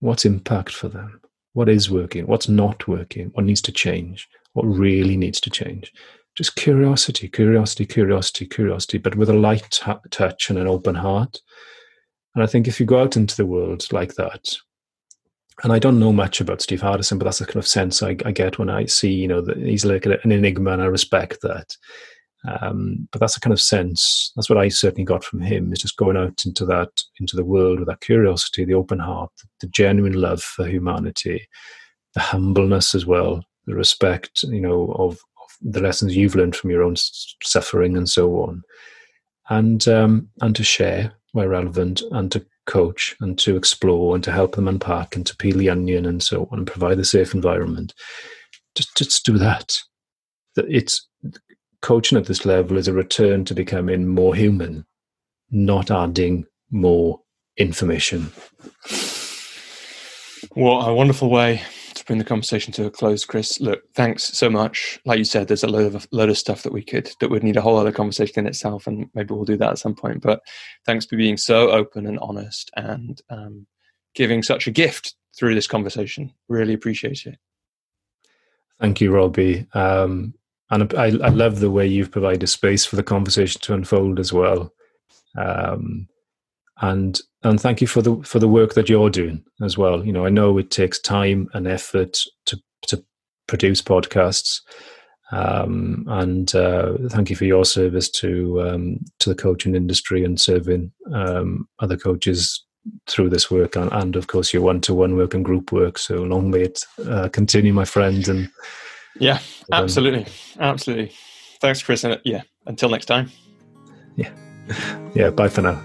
What's impact for them? What is working, what's not working, what needs to change, what really needs to change. Just curiosity, curiosity, curiosity, curiosity, but with a light t- touch and an open heart. And I think if you go out into the world like that, and I don't know much about Steve Hardison, but that's the kind of sense I, I get when I see, you know, that he's like an enigma, and I respect that. Um, but that's the kind of sense. That's what I certainly got from him. Is just going out into that into the world with that curiosity, the open heart, the genuine love for humanity, the humbleness as well, the respect, you know, of, of the lessons you've learned from your own suffering and so on, and um, and to share where relevant, and to coach, and to explore, and to help them unpack, and to peel the onion, and so on, and provide a safe environment. Just just do that. It's coaching at this level is a return to becoming more human, not adding more information. What a wonderful way to bring the conversation to a close, Chris. Look, thanks so much. Like you said, there's a load of load of stuff that we could that would need a whole other conversation in itself, and maybe we'll do that at some point. But thanks for being so open and honest and um, giving such a gift through this conversation. Really appreciate it. Thank you, Robbie. Um, and I, I love the way you've provided space for the conversation to unfold as well. Um, and and thank you for the for the work that you're doing as well. You know, I know it takes time and effort to to produce podcasts, um, and uh, thank you for your service to um, to the coaching industry and serving um, other coaches through this work, and, and of course your one to one work and group work. So long may it uh, continue, my friend, and yeah, um, absolutely, absolutely. Thanks, Chris. And uh, yeah, until next time. Yeah, yeah. Bye for now.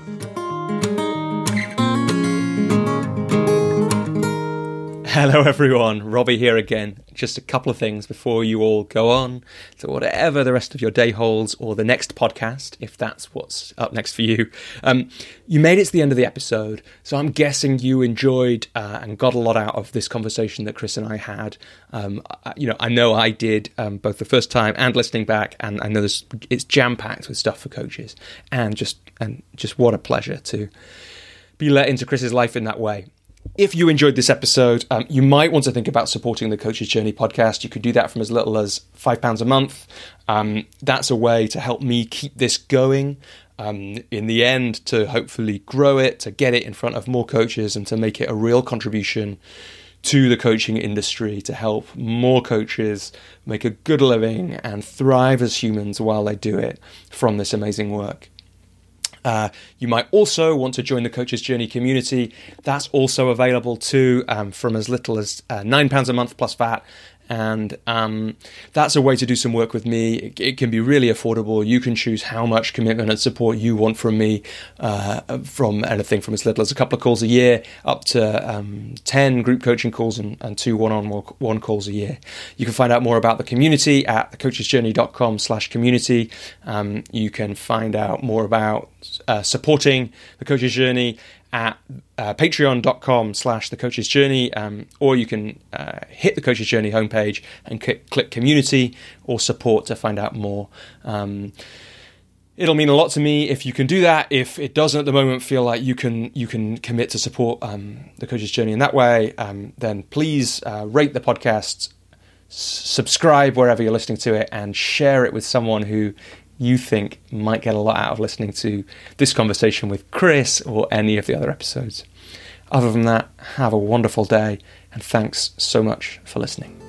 Hello, everyone. Robbie here again. Just a couple of things before you all go on to whatever the rest of your day holds or the next podcast, if that's what's up next for you. Um, you made it to the end of the episode, so I'm guessing you enjoyed uh, and got a lot out of this conversation that Chris and I had. Um, I, you know, I know I did um, both the first time and listening back, and I know this, it's jam packed with stuff for coaches, and just and just what a pleasure to be let into Chris's life in that way. If you enjoyed this episode, um, you might want to think about supporting the Coach's Journey podcast. You could do that from as little as £5 a month. Um, that's a way to help me keep this going. Um, in the end, to hopefully grow it, to get it in front of more coaches, and to make it a real contribution to the coaching industry to help more coaches make a good living and thrive as humans while they do it from this amazing work. Uh, you might also want to join the Coach's Journey community. That's also available too, um, from as little as uh, £9 a month plus VAT and um, that's a way to do some work with me. It, it, can be really affordable. You can choose how much commitment and support you want from me, uh, from anything from as little as a couple of calls a year up to um, 10 group coaching calls and, and two one-on-one calls a year. You can find out more about the community at thecoachesjourney.com slash community. Um, you can find out more about uh, supporting the Coach's Journey at uh, patreon.com slash the coach's journey um, or you can uh, hit the coach's journey homepage and click, community or support to find out more. Um, it'll mean a lot to me if you can do that. If it doesn't at the moment feel like you can you can commit to support um, the coach's journey in that way um, then please uh, rate the podcast subscribe wherever you're listening to it and share it with someone who you think might get a lot out of listening to this conversation with Chris or any of the other episodes. Other than that, have a wonderful day and thanks so much for listening.